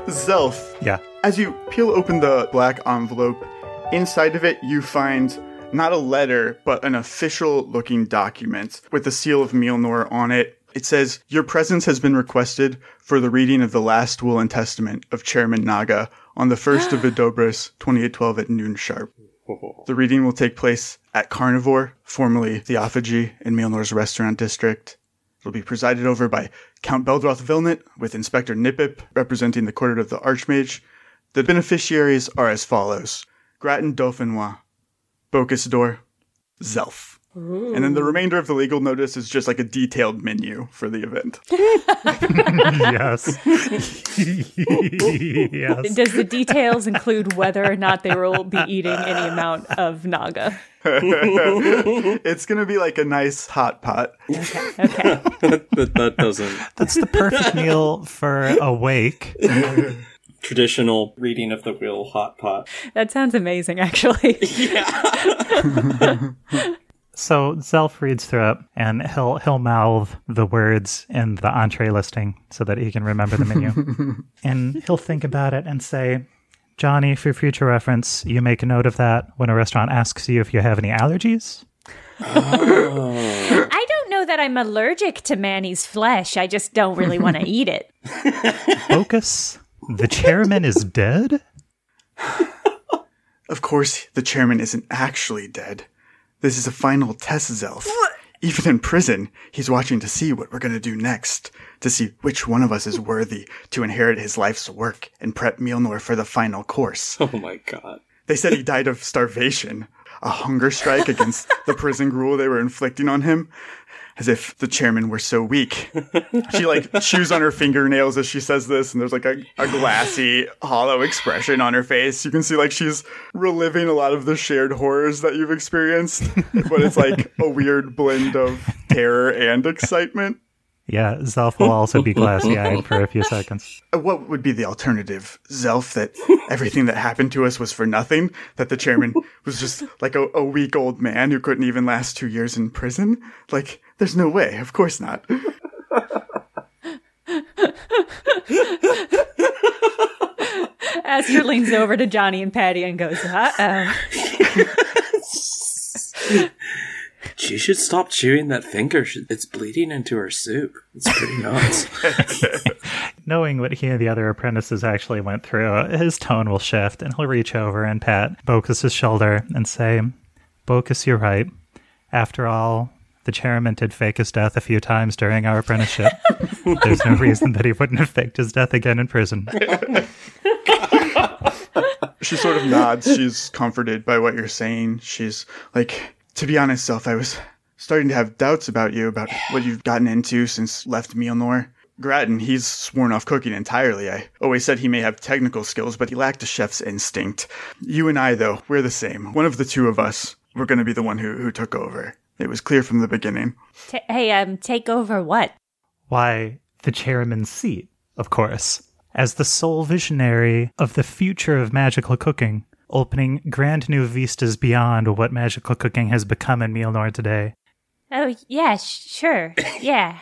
Zelf, Yeah. as you peel open the black envelope, inside of it you find not a letter, but an official looking document with the seal of Mealnor on it. It says, Your presence has been requested for the reading of the last will and testament of Chairman Naga on the 1st of *gasps* Vidobris, 2812 at noon sharp. The reading will take place at Carnivore, formerly Theophagy, in Mealnor's restaurant district. It'll be presided over by Count Beldroth Vilnet, with Inspector Nipip representing the Court of the Archmage. The beneficiaries are as follows Grattan Dauphinois, Bocusdor, Zelf. And then the remainder of the legal notice is just like a detailed menu for the event. *laughs* yes. *laughs* yes. Does the details include whether or not they will be eating any amount of Naga? *laughs* it's going to be like a nice hot pot. Okay. that, that doesn't That's the perfect meal for a wake. traditional reading of the will hot pot. That sounds amazing, actually. So Zelf reads through it and he'll he'll mouth the words in the entree listing so that he can remember the menu. *laughs* and he'll think about it and say, Johnny, for future reference, you make a note of that when a restaurant asks you if you have any allergies. *laughs* I don't know that I'm allergic to Manny's flesh. I just don't really want to *laughs* eat it. Bocus. The chairman is dead? Of course, the chairman isn't actually dead. This is a final test, Zelf. Even in prison, he's watching to see what we're going to do next, to see which one of us is worthy to inherit his life's work and prep Mealnor for the final course. Oh my god. They said he died of starvation, a hunger strike against the prison gruel they were inflicting on him, as if the chairman were so weak. She like *laughs* chews on her fingernails as she says this, and there's like a, a glassy, hollow expression on her face. You can see like she's reliving a lot of the shared horrors that you've experienced, but it's like a weird blend of terror and excitement. Yeah, Zelf will also be glassy eyed for a few *laughs* seconds. What would be the alternative? Zelf, that everything that happened to us was for nothing? That the chairman *laughs* was just like a, a weak old man who couldn't even last two years in prison? Like, there's no way. Of course not. *laughs* Astra leans over to Johnny and Patty and goes, uh oh. She should stop chewing that finger. It's bleeding into her soup. It's pretty nuts. *laughs* Knowing what he and the other apprentices actually went through, his tone will shift and he'll reach over and pat Bocus's shoulder and say, Bocus, you're right. After all, the chairman did fake his death a few times during our apprenticeship. *laughs* There's no reason that he wouldn't have faked his death again in prison. She sort of nods. She's comforted by what you're saying. She's like, to be honest, Zelf, I was starting to have doubts about you, about what you've gotten into since left Mealnor. Grattan, he's sworn off cooking entirely. I always said he may have technical skills, but he lacked a chef's instinct. You and I, though, we're the same. One of the two of us, we're going to be the one who, who took over. It was clear from the beginning. Ta hey, um, take over what? Why, the chairman's seat, of course. As the sole visionary of the future of magical cooking, opening grand new vistas beyond what magical cooking has become in Mealnor today. Oh, yeah, sh- sure. *coughs* Yeah.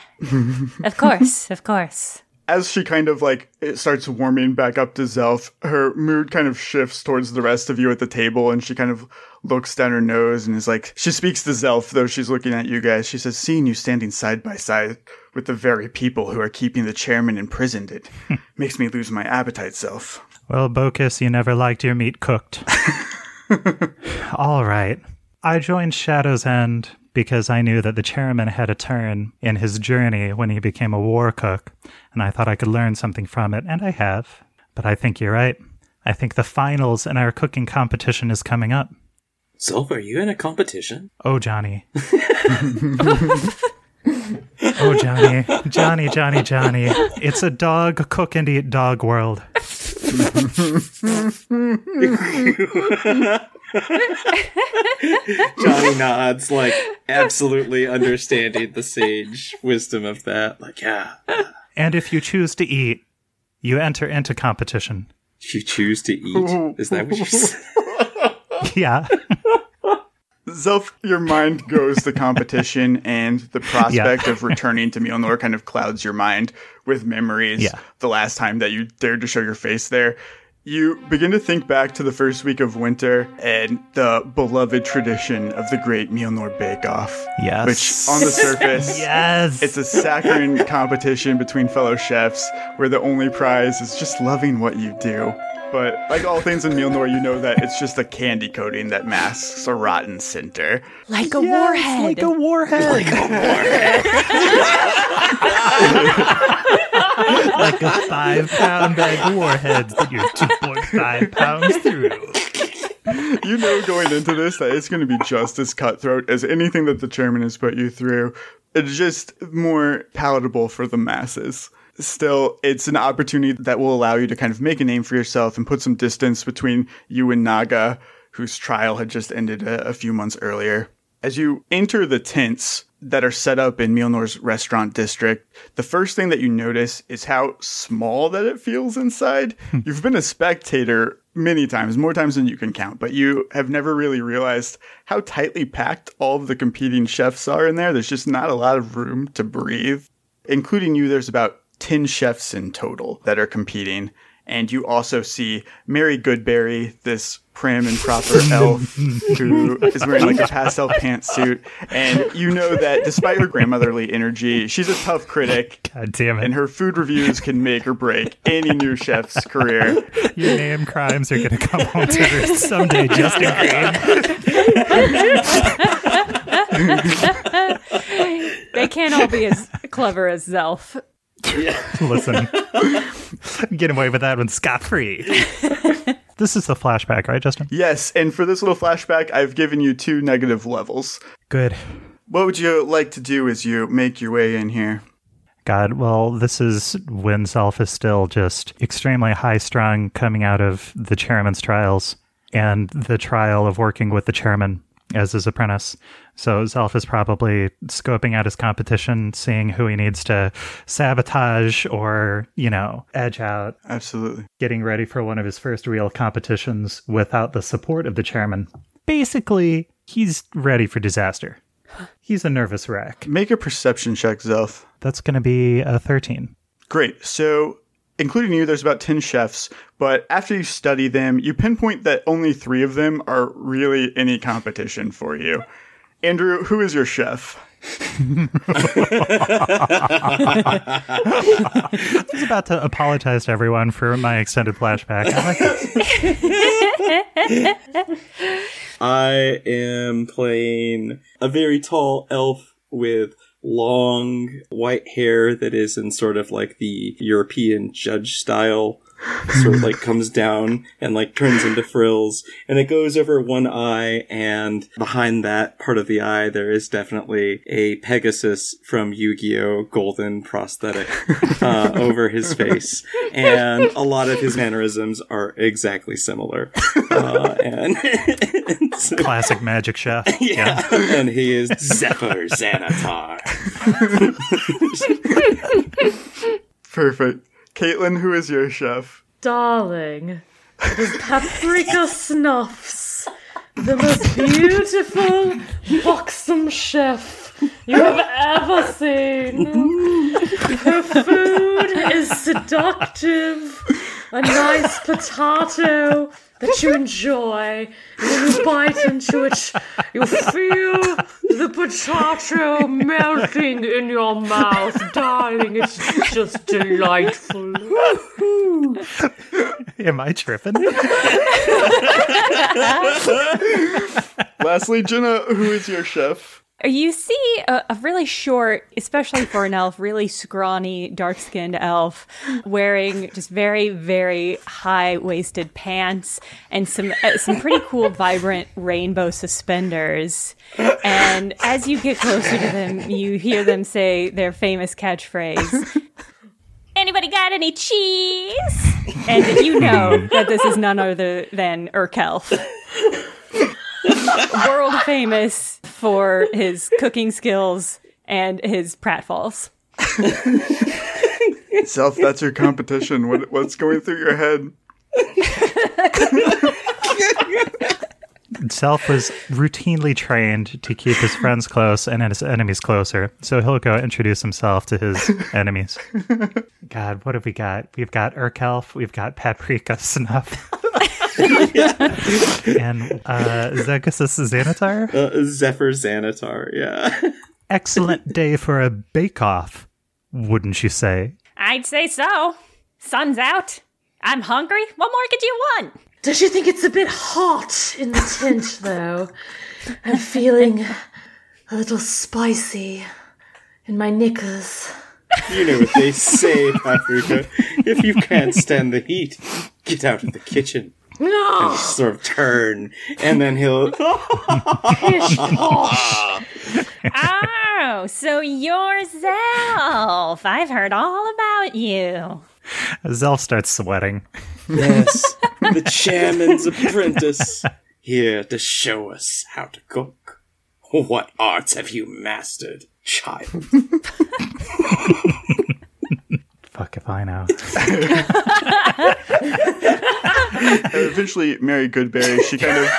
of course, of course. As she kind of like it starts warming back up to Zelf, her mood kind of shifts towards the rest of you at the table, and she kind of looks down her nose and is like, she speaks to Zelf, though she's looking at you guys. She says, Seeing you standing side by side with the very people who are keeping the chairman imprisoned, it *laughs* makes me lose my appetite, Zelf. Well, Bocus, you never liked your meat cooked. *laughs* All right. I joined Shadow's End because I knew that the chairman had a turn in his journey when he became a war cook, and I thought I could learn something from it, and I have. But I think you're right. I think the finals in our cooking competition is coming up. Zelf, are you in a competition? Oh, Johnny. *laughs* oh, Johnny. Johnny, Johnny, Johnny. It's a dog cook and eat dog world. *laughs* *laughs* Johnny nods, like absolutely understanding the sage wisdom of that. Like, yeah, And if you choose to eat, you enter into competition. you choose to eat. Is that what you *laughs* said? Yeah. *laughs* Zelf, your mind goes to competition, *laughs* and the prospect of returning to Mealnor kind of clouds your mind with memories. Yeah. The last time that you dared to show your face there. You begin to think back to the first week of winter and the beloved tradition of the Great Mealnor Bake Off. Yes. Which, on the *laughs* surface, Yes. it's a saccharine *laughs* competition between fellow chefs where the only prize is just loving what you do. But like all things in Mealnor, you know that it's just a candy coating that masks a rotten center. Like a warhead. Like a warhead. like a *laughs* five pound bag of warheads that you're 2.5 pounds through. you know going into this that it's going to be just as cutthroat as anything that the chairman has put you through. It's just more palatable for the masses. Still, it's an opportunity that will allow you to kind of make a name for yourself and put some distance between you and Naga, whose trial had just ended a, a few months earlier. As you enter the tents that are set up in Mealnor's restaurant district, the first thing that you notice is how small that it feels inside. Hmm. You've been a spectator many times, more times than you can count, but you have never really realized how tightly packed all of the competing chefs are in there. There's just not a lot of room to breathe. Including you, there's about 10 chefs in total that are competing. And you also see Mary Goodberry, this prim and proper *laughs* elf who is wearing like a pastel pantsuit. And you know that despite her grandmotherly energy, she's a tough critic. God damn it. And her food reviews can make or break any new chef's career. Your name crimes are going to come home to roost someday, Justin Green. *laughs* They can't all be as clever as Zelf. *laughs* Listen, *laughs* get away with that one scot free. *laughs* this is the flashback, right, Justin? Yes, and for this little flashback, I've given you two negative levels. Good. What would you like to do as you make your way in here? God, well, this is when Zelf is still just extremely high strung coming out of the chairman's trials and the trial of working with the chairman as his apprentice. So Zelf is probably scoping out his competition, seeing who he needs to sabotage or, you know, edge out, Absolutely. getting ready for one of his first real competitions without the support of the chairman. Basically, he's ready for disaster. He's a nervous wreck. Make a perception check, Zelf. That's going to be a 13. Great. So, including you, there's about 10 chefs, but after you study them, you pinpoint that only three of them are really any competition for you. Andrew, who is your chef? I was about to apologize to everyone for my extended flashback. I like this. I am playing a very tall elf with long white hair that is in sort of like the European judge style. *laughs* Sort of like comes down and like turns into frills, and it goes over one eye, and behind that part of the eye, there is definitely a Pegasus from Yu-Gi-Oh! Golden prosthetic uh, over his face, and a lot of his mannerisms are exactly similar. *laughs* Uh, and so- *laughs* Classic magic chef. *laughs* yeah. and he is Zephyr *laughs* Xanatar. Perfect. Caitlin, who is your chef? Darling, it is Paprika Snuffs, the most beautiful buxom chef you have ever seen. Her food is seductive, a nice potato that you enjoy. And when you bite into it, you feel the potato melting in your mouth. Darling, it's just delightful. Am I tripping? Lastly, Jenna, who is your chef? You see a, a really short, especially for an elf, really scrawny, dark skinned elf wearing just very, very high waisted pants and some, uh, some pretty cool, vibrant rainbow suspenders. And as you get closer to them, you hear them say their famous catchphrase. Anybody got any cheese? And you know that this is none other than Urkelf. *laughs* World famous for his cooking skills and his pratfalls. Zelf, that's your competition. What, what's going through your head? *laughs* Zelf was routinely trained to keep his friends close and his enemies closer. So he'll go introduce himself to his *laughs* enemies. God, what have we got? We've got Urkelf, we've got Paprika Snuff. *laughs* and uh, Zegasus Xanatar. Uh, Zephyr Xanatar, yeah. *laughs* Excellent day for a bake-off, wouldn't you say? I'd say so. Sun's out. I'm hungry. What more could you want? Does she think it's a bit hot in the tent, *laughs* though? I'm feeling a little spicy in my knickers. You know what they say, Paprika. If you can't stand the heat, get out of the kitchen. No! And sort of turn, and then he'll. *laughs* *laughs* Oh, so you're Zelf. I've heard all about you. Zelf starts sweating. Yes, the *laughs* chairman's apprentice, here to show us how to cook. What arts have you mastered, child? Fuck if I know. *laughs* Eventually, Mary Goodberry, she kind of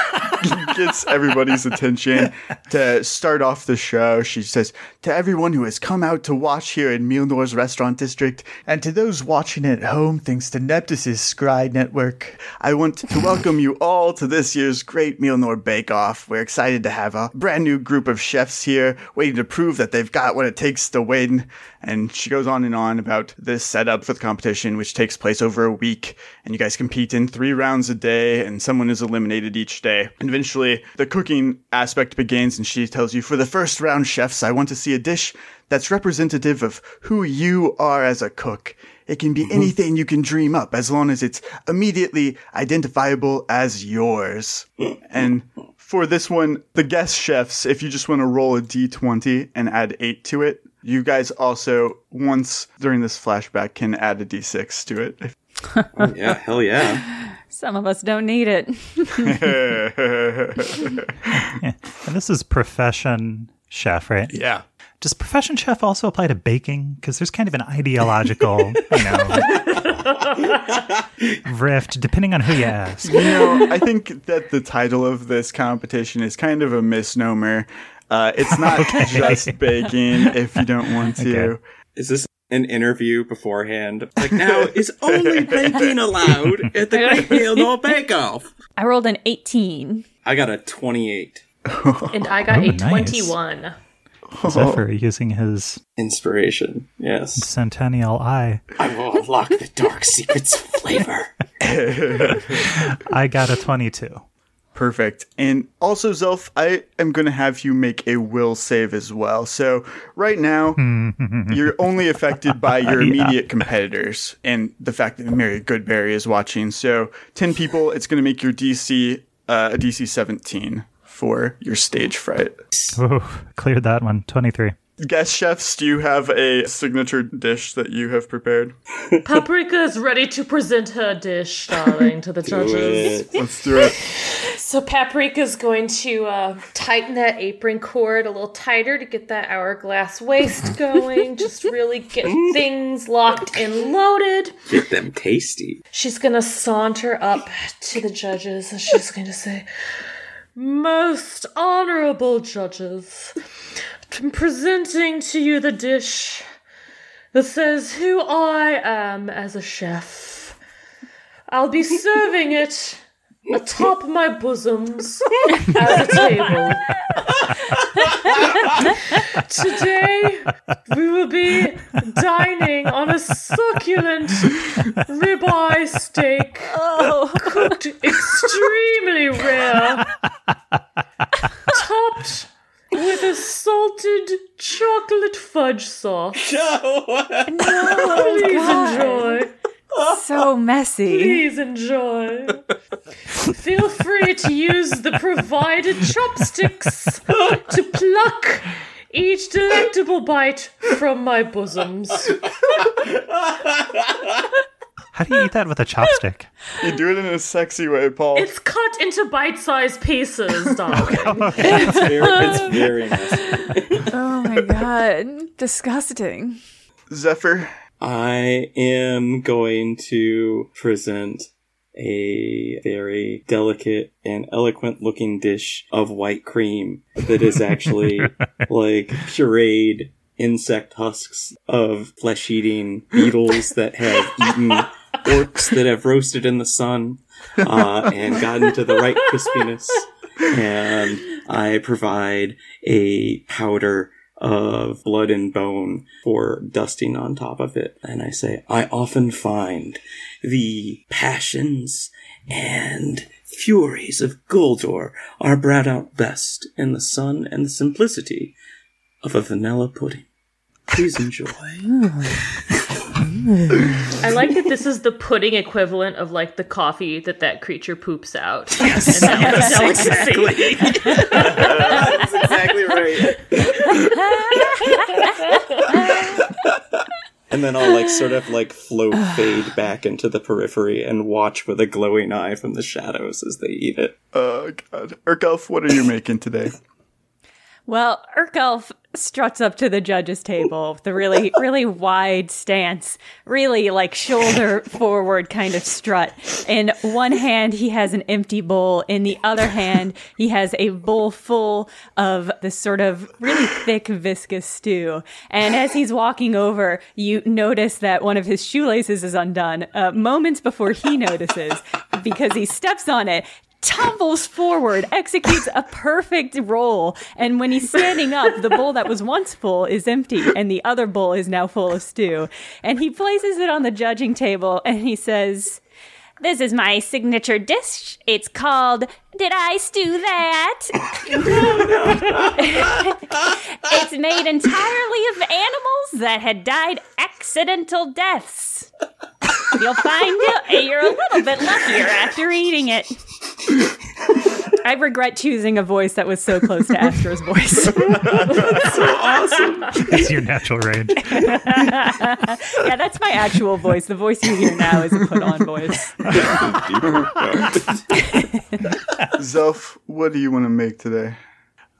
*laughs* gets everybody's attention to start off the show. She says, To everyone who has come out to watch here in Mealnor's restaurant district, and to those watching at home thanks to Neptus's Scry network, I want to welcome you all to this year's Great Milnor Bake Off. We're excited to have a brand new group of chefs here waiting to prove that they've got what it takes to win. And she goes on and on about this setup for the competition, which takes place over a week. And you guys compete in three rounds a day, and someone is eliminated each day. And eventually, the cooking aspect begins, and she tells you, For the first round, chefs, I want to see a dish that's representative of who you are as a cook. It can be mm-hmm. anything you can dream up as long as it's immediately identifiable as yours. And for this one, the guest chefs, if you just want to roll a d20 and add 8 to it, you guys also, once during this flashback, can add a d6 to it. Oh, *laughs* yeah, hell yeah. Some of us don't need it. *laughs* And this is profession chef, right? yeah. Does profession chef also apply to baking? Because there's kind of an ideological, you know, *laughs* rift depending on who you ask. You know, I think that the title of this competition is kind of a misnomer. Uh, it's *laughs* not just baking if you don't want to. Okay. Is this an interview beforehand? Like, now, is only baking allowed at the Great Mealnor Bake Off? I rolled an 18. I got a 28 *laughs* And I got Oh, a nice. 21. Zephyr using his inspiration. Yes. centennial eye. I will unlock the dark secrets of flavor. *laughs* I got a 22. Perfect. And also, Zelf, I am going to have you make a will save as well. So, right now, *laughs* you're only affected by your *laughs* immediate competitors and the fact that Mary Goodberry is watching. So, 10 people, it's going to make your DC uh, a DC 17 for your stage fright. Ooh, cleared that one. 23. Guest chefs, do you have a signature dish that you have prepared? *laughs* Paprika is ready to present her dish, darling, to the judges. Let's do it. So Paprika's going to uh, tighten that apron cord a little tighter to get that hourglass waist *laughs* going. Just really get things locked and loaded. Get them tasty. She's gonna saunter up to the judges and she's going to say, Most honorable judges, I'm presenting to you the dish that says who I am as a chef. I'll be serving it atop my bosoms at a table. Today, we will be dining on a succulent ribeye steak oh. cooked extremely rare, topped with a salty fudge sauce. *laughs* Oh, Please God. enjoy. So messy. Please enjoy. Feel free to use the provided chopsticks to pluck each delectable bite from my bosoms. *laughs* How do you eat that with a chopstick? You do it in a sexy way, Paul. It's cut into bite-sized pieces, *laughs* darling. It's very, it's *laughs* very messy. Oh my god. Disgusting. Zephyr, I am going to present a very delicate and eloquent looking dish of white cream that is actually *laughs* like pureed insect husks of flesh eating beetles that have eaten orcs that have roasted in the sun uh, and gotten to the right crispiness. And I provide a powder of blood and bone for dusting on top of it. And I say, I often find the passions and furies of Goldor are brought out best in the sun and the simplicity of a vanilla pudding. Please enjoy. *sighs* I like that this is the pudding equivalent of like the coffee that that creature poops out. Yes, and that delicacy. *laughs* That's exactly right. and then I'll like sort of like float *sighs* fade back into the periphery and watch with a glowing eye from the shadows as they eat it. oh god. Urkelf, what are you making today? Well, Urkelf struts up to the judge's table with a really, really wide stance, really like shoulder forward kind of strut. In one hand, he has an empty bowl. In the other hand, he has a bowl full of this sort of really thick, viscous stew. And as he's walking over, you notice that one of his shoelaces is undone uh, moments before he notices because he steps on it tumbles forward, executes a perfect roll, and when he's standing up, the bowl that was once full is empty, and the other bowl is now full of stew. And he places it on the judging table, and he says, "This is my signature dish. It's called Did I Stew That?" *laughs* it's made entirely of animals that had died accidental deaths. You'll find it, you're a little bit luckier after eating it. I regret choosing a voice that was so close to Astra's voice. *laughs* that's so awesome. It's your natural range. *laughs* yeah, that's my actual voice. The voice you hear now is a put on voice. *laughs* Zelf, what do you want to make today?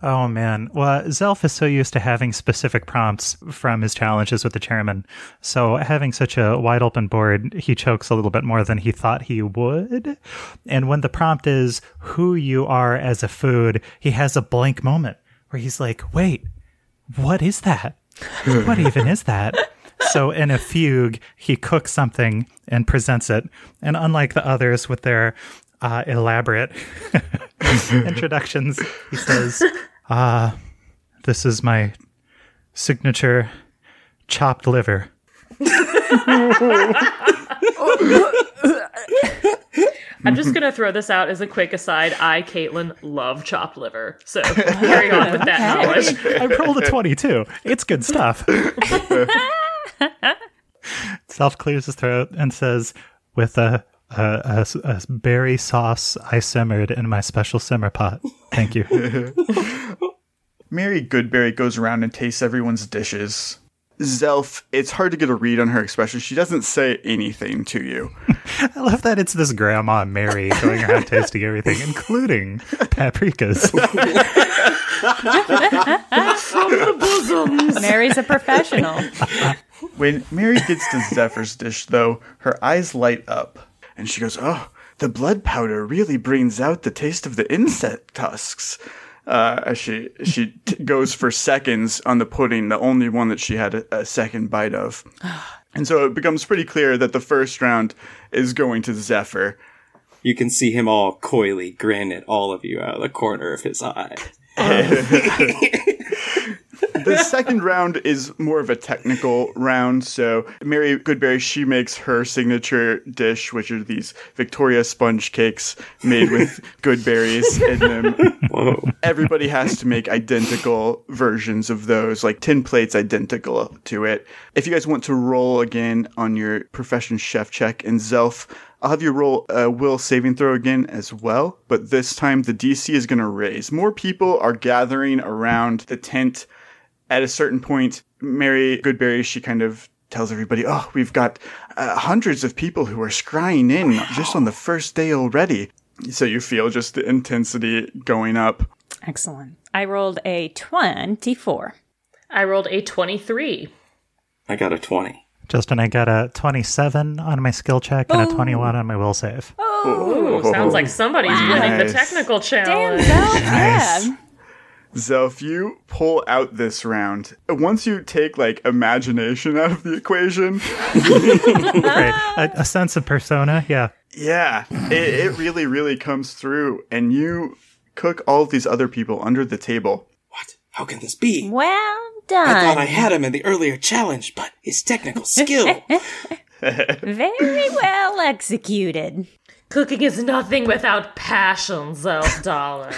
Oh man. Well, Zelf is so used to having specific prompts from his challenges with the chairman. So having such a wide open board, he chokes a little bit more than he thought he would. And when the prompt is who you are as a food, he has a blank moment where he's like, wait, what is that? What even is that? So in a fugue, he cooks something and presents it. And unlike the others with their uh, elaborate *laughs* introductions, he says, Ah, this is my signature chopped liver. *laughs* I'm just gonna throw this out as a quick aside. I, Caitlin, love chopped liver. So carry on with that knowledge. I rolled a 22. It's good stuff. *laughs* Zelf clears his throat and says, with a, a, a, a berry sauce I simmered in my special simmer pot. Thank you. *laughs* Mary Goodberry goes around and tastes everyone's dishes. Zelf, it's hard to get a read on her expression. She doesn't say anything to you. *laughs* I love that it's this grandma Mary going around *laughs* tasting everything, including paprikas. From the bosoms. Mary's a professional. When Mary gets to Zephyr's dish, though, her eyes light up, and she goes, "Oh, the blood powder really brings out the taste of the insect tusks." Uh, as she she t- goes for seconds on the pudding, the only one that she had a, a second bite of, *sighs* and so it becomes pretty clear that the first round is going to Zephyr. You can see him all coyly grin at all of you out of the corner of his eye. Um, *laughs* the second round is more of a technical round. So Mary Goodberry, she makes her signature dish, which are these Victoria sponge cakes made with *laughs* good berries in them. Whoa. Everybody has to make identical versions of those, like tin plates identical to it. If you guys want to roll again on your profession chef check and Zelf, I'll have you roll a will saving throw again as well, but this time the DC is going to raise. More people are gathering around the tent. At a certain point, Mary Goodberry, she kind of tells everybody, Oh, we've got uh, hundreds of people who are scrying in just on the first day already. So you feel just the intensity going up. Excellent. I rolled a 24. I rolled a 23. I got a 20. Justin, I got a 27 on my skill check and a 21 on my will save. Oh. Ooh, sounds like somebody's winning the Nice. technical Damn, challenge. Zelf, yeah. Zelf, you pull out this round. Once you take like imagination out of the equation, *laughs* right. A, a sense of persona. Yeah. yeah, it, it really, really comes through. And you cook all of these other people under the table. What? How can this be? Well I thought I had him in the earlier challenge, but his technical skill. *laughs* Very well executed. Cooking is nothing without passion, Zelf, *laughs* darling.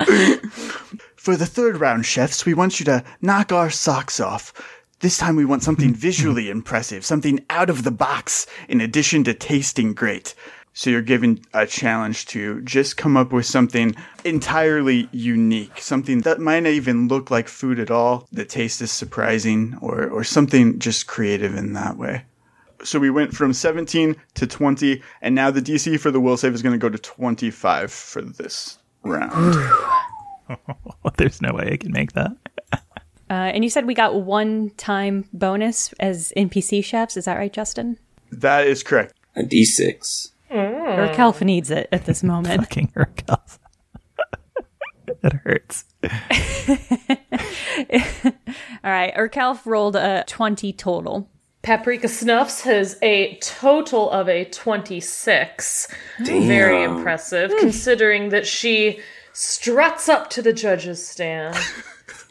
*laughs* For the third round, chefs, we want you to knock our socks off. This time we want something visually impressive, something out of the box, in addition to tasting great. So you're given a challenge to just come up with something entirely unique, something that might not even look like food at all. The taste is surprising, or, or something just creative in that way. So we went from 17 to 20, and now the DC for the will save is going to go to 25 for this round. *laughs* There's no way I can make that. *laughs* Uh, and you said we got one time bonus as NPC chefs. Is that right, Justin? that is correct. a d6. Or oh. Kelf needs it at this moment. Fucking Urkel. *laughs* it hurts. *laughs* All right, Urkelf rolled a 20 total. Paprika Snuffs has a total of a 26. Very impressive, considering that she struts up to the judge's stand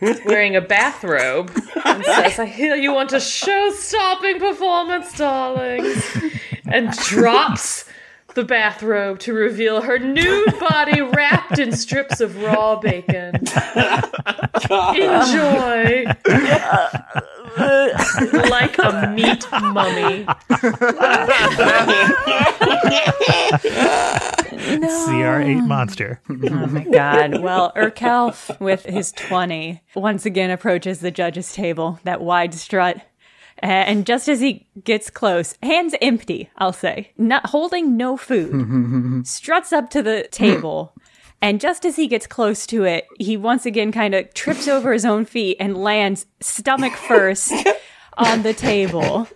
*laughs* wearing a bathrobe and says, I hear you want a show stopping performance, darlings. And drops the bathrobe to reveal her nude *laughs* body wrapped in strips of raw bacon. Enjoy. like a meat mummy. CR8 monster. Oh my god. Well, Urkelf, with his 20, once again approaches the judge's table, that wide strut. A- And just as he gets close, hands empty, I'll say, not holding no food, *laughs* struts up to the table. And just as he gets close to it, he once again kind of trips over his own feet and lands stomach first *laughs* on the table.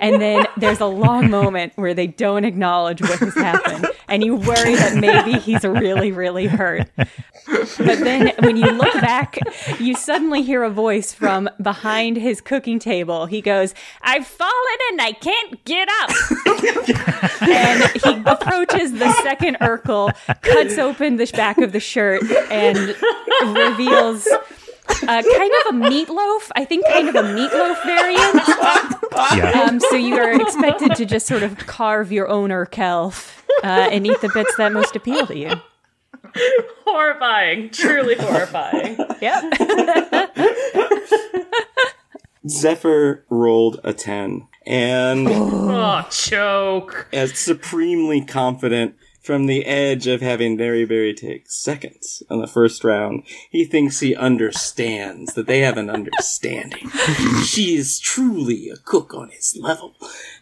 And then there's a long moment where they don't acknowledge what has happened. And you worry that maybe he's really, really hurt. But then when you look back, you suddenly hear a voice from behind his cooking table. He goes, I've fallen and I can't get up. and he approaches the second Urkelf, cuts open the back of the shirt, and reveals uh, kind of a meatloaf. I think kind of a meatloaf variant. Yeah. Um, so you are expected to just sort of carve your own Urkelf uh, and eat the bits that most appeal to you. Horrifying. Truly horrifying. Yep. Zephyr rolled a 10. And oh, choke. as supremely confident from the edge of having Very Berry take seconds on the first round, he thinks he understands that they have an understanding. *laughs* she is truly a cook on his level.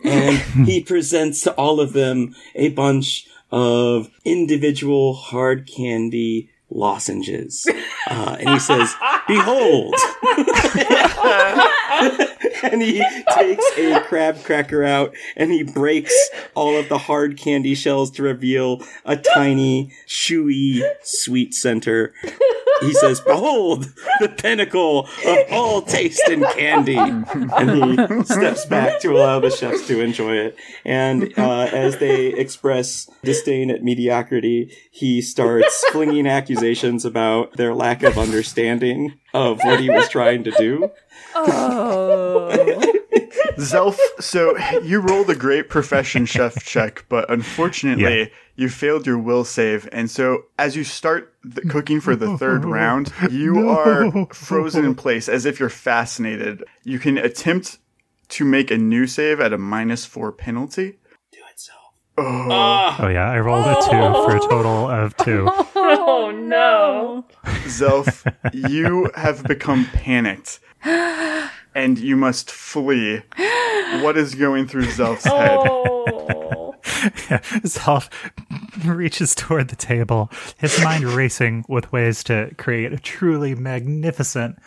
And he *laughs* presents to all of them a bunch of individual hard candy lozenges. Uh, and he says, *laughs* Behold! *laughs* and he takes a crab cracker out and he breaks all of the hard candy shells to reveal a tiny, chewy, sweet center. he says, "Behold, the pinnacle of all taste and candy," and he steps back to allow the chefs to enjoy it. And uh, as they express disdain at mediocrity, he starts flinging accusations about their lack of understanding of what he was trying to do. Oh. Zelf, so you rolled a great profession chef check, but unfortunately, Yeah. you failed your will save. And so, as you start the cooking for the third round, you are frozen in place as if you're fascinated. You can attempt to make a new save at a minus four penalty. Do it. Oh yeah, I rolled a two for a total of two. *laughs* Oh, oh no. Zelf, you have become panicked. And you must flee. What is going through Zelf's oh. head? *laughs* Oh. Zelf reaches toward the table, his mind racing with ways to create a truly magnificent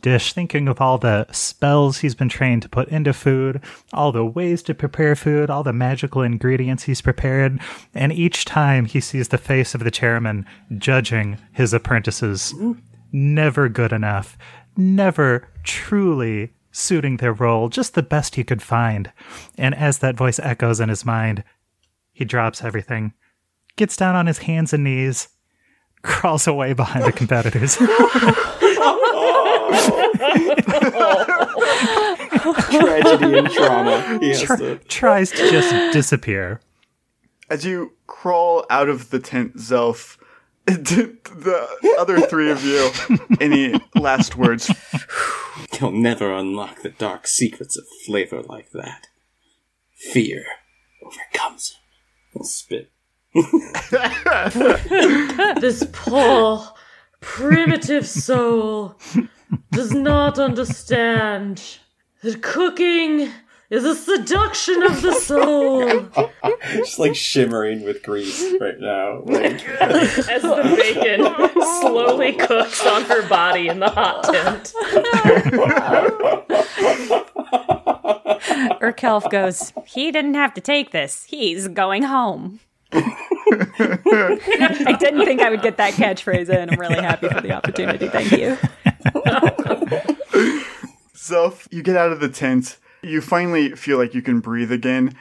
dish, thinking of all the spells he's been trained to put into food, all the ways to prepare food, all the magical ingredients he's prepared, and each time he sees the face of the chairman judging his apprentices. Never good enough, never truly suiting their role, just the best he could find. And as that voice echoes in his mind, he drops everything, gets down on his hands and knees, crawls away behind the *laughs* competitors. *laughs* *laughs* Tragedy and trauma. He has Tr- to. tries to just disappear. As you crawl out of the tent, Zelf, *laughs* the other three of you, any last words? He'll never unlock the dark secrets of flavor like that. Fear overcomes him. He'll spit. *laughs* This poor, primitive soul does not understand that cooking is a seduction of the soul. Just like shimmering with grease right now. Like, *laughs* As the bacon slowly cooks on her body in the hot tent. *laughs* Urkelf goes, He didn't have to take this. He's going home. *laughs* I didn't think I would get that catchphrase in. I'm really happy for the opportunity. Thank you. Zelf, you get out of the tent. You finally feel like you can breathe again.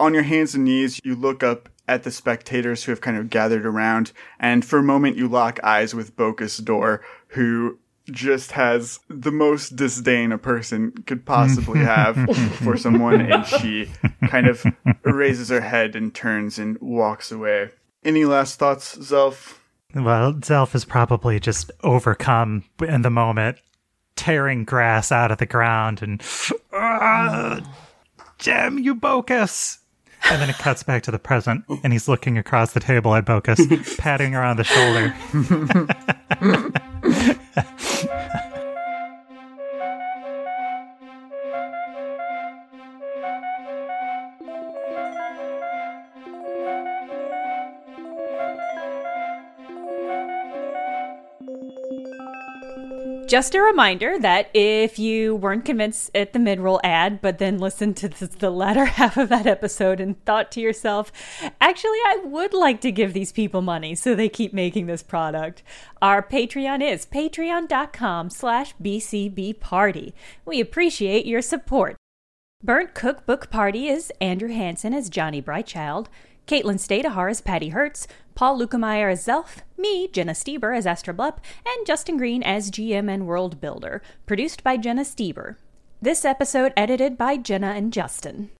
On your hands and knees, you look up at the spectators who have kind of gathered around, and for a moment you lock eyes with Bocus Door, who just has the most disdain a person could possibly *laughs* have for someone, and she kind of raises her head and turns and walks away. Any last thoughts, Zelf? Well, Zelf is probably just overcome in the moment, tearing grass out of the ground and. "Ah, Damn you, Bocus! And then it cuts back to the present, and he's looking across the table at Bocus, patting her on the shoulder. *laughs* Just a reminder that if you weren't convinced at the mid-roll ad, but then listened to the, latter *laughs* half of that episode and thought to yourself, actually, I would like to give these people money so they keep making this product. Our Patreon is patreon.com slash bcbparty. We appreciate your support. Burnt Cookbook Party is Andrew Hansen as Johnny Brightchild, Caitlin Stayduhar as Patty Hertz, Paul Luetkemeyer as Zelf, me, Jenna Stoeber as Astra Blup, and Justin Green as GM and World Builder, produced by Jenna Stoeber. This episode edited by Jenna and Justin.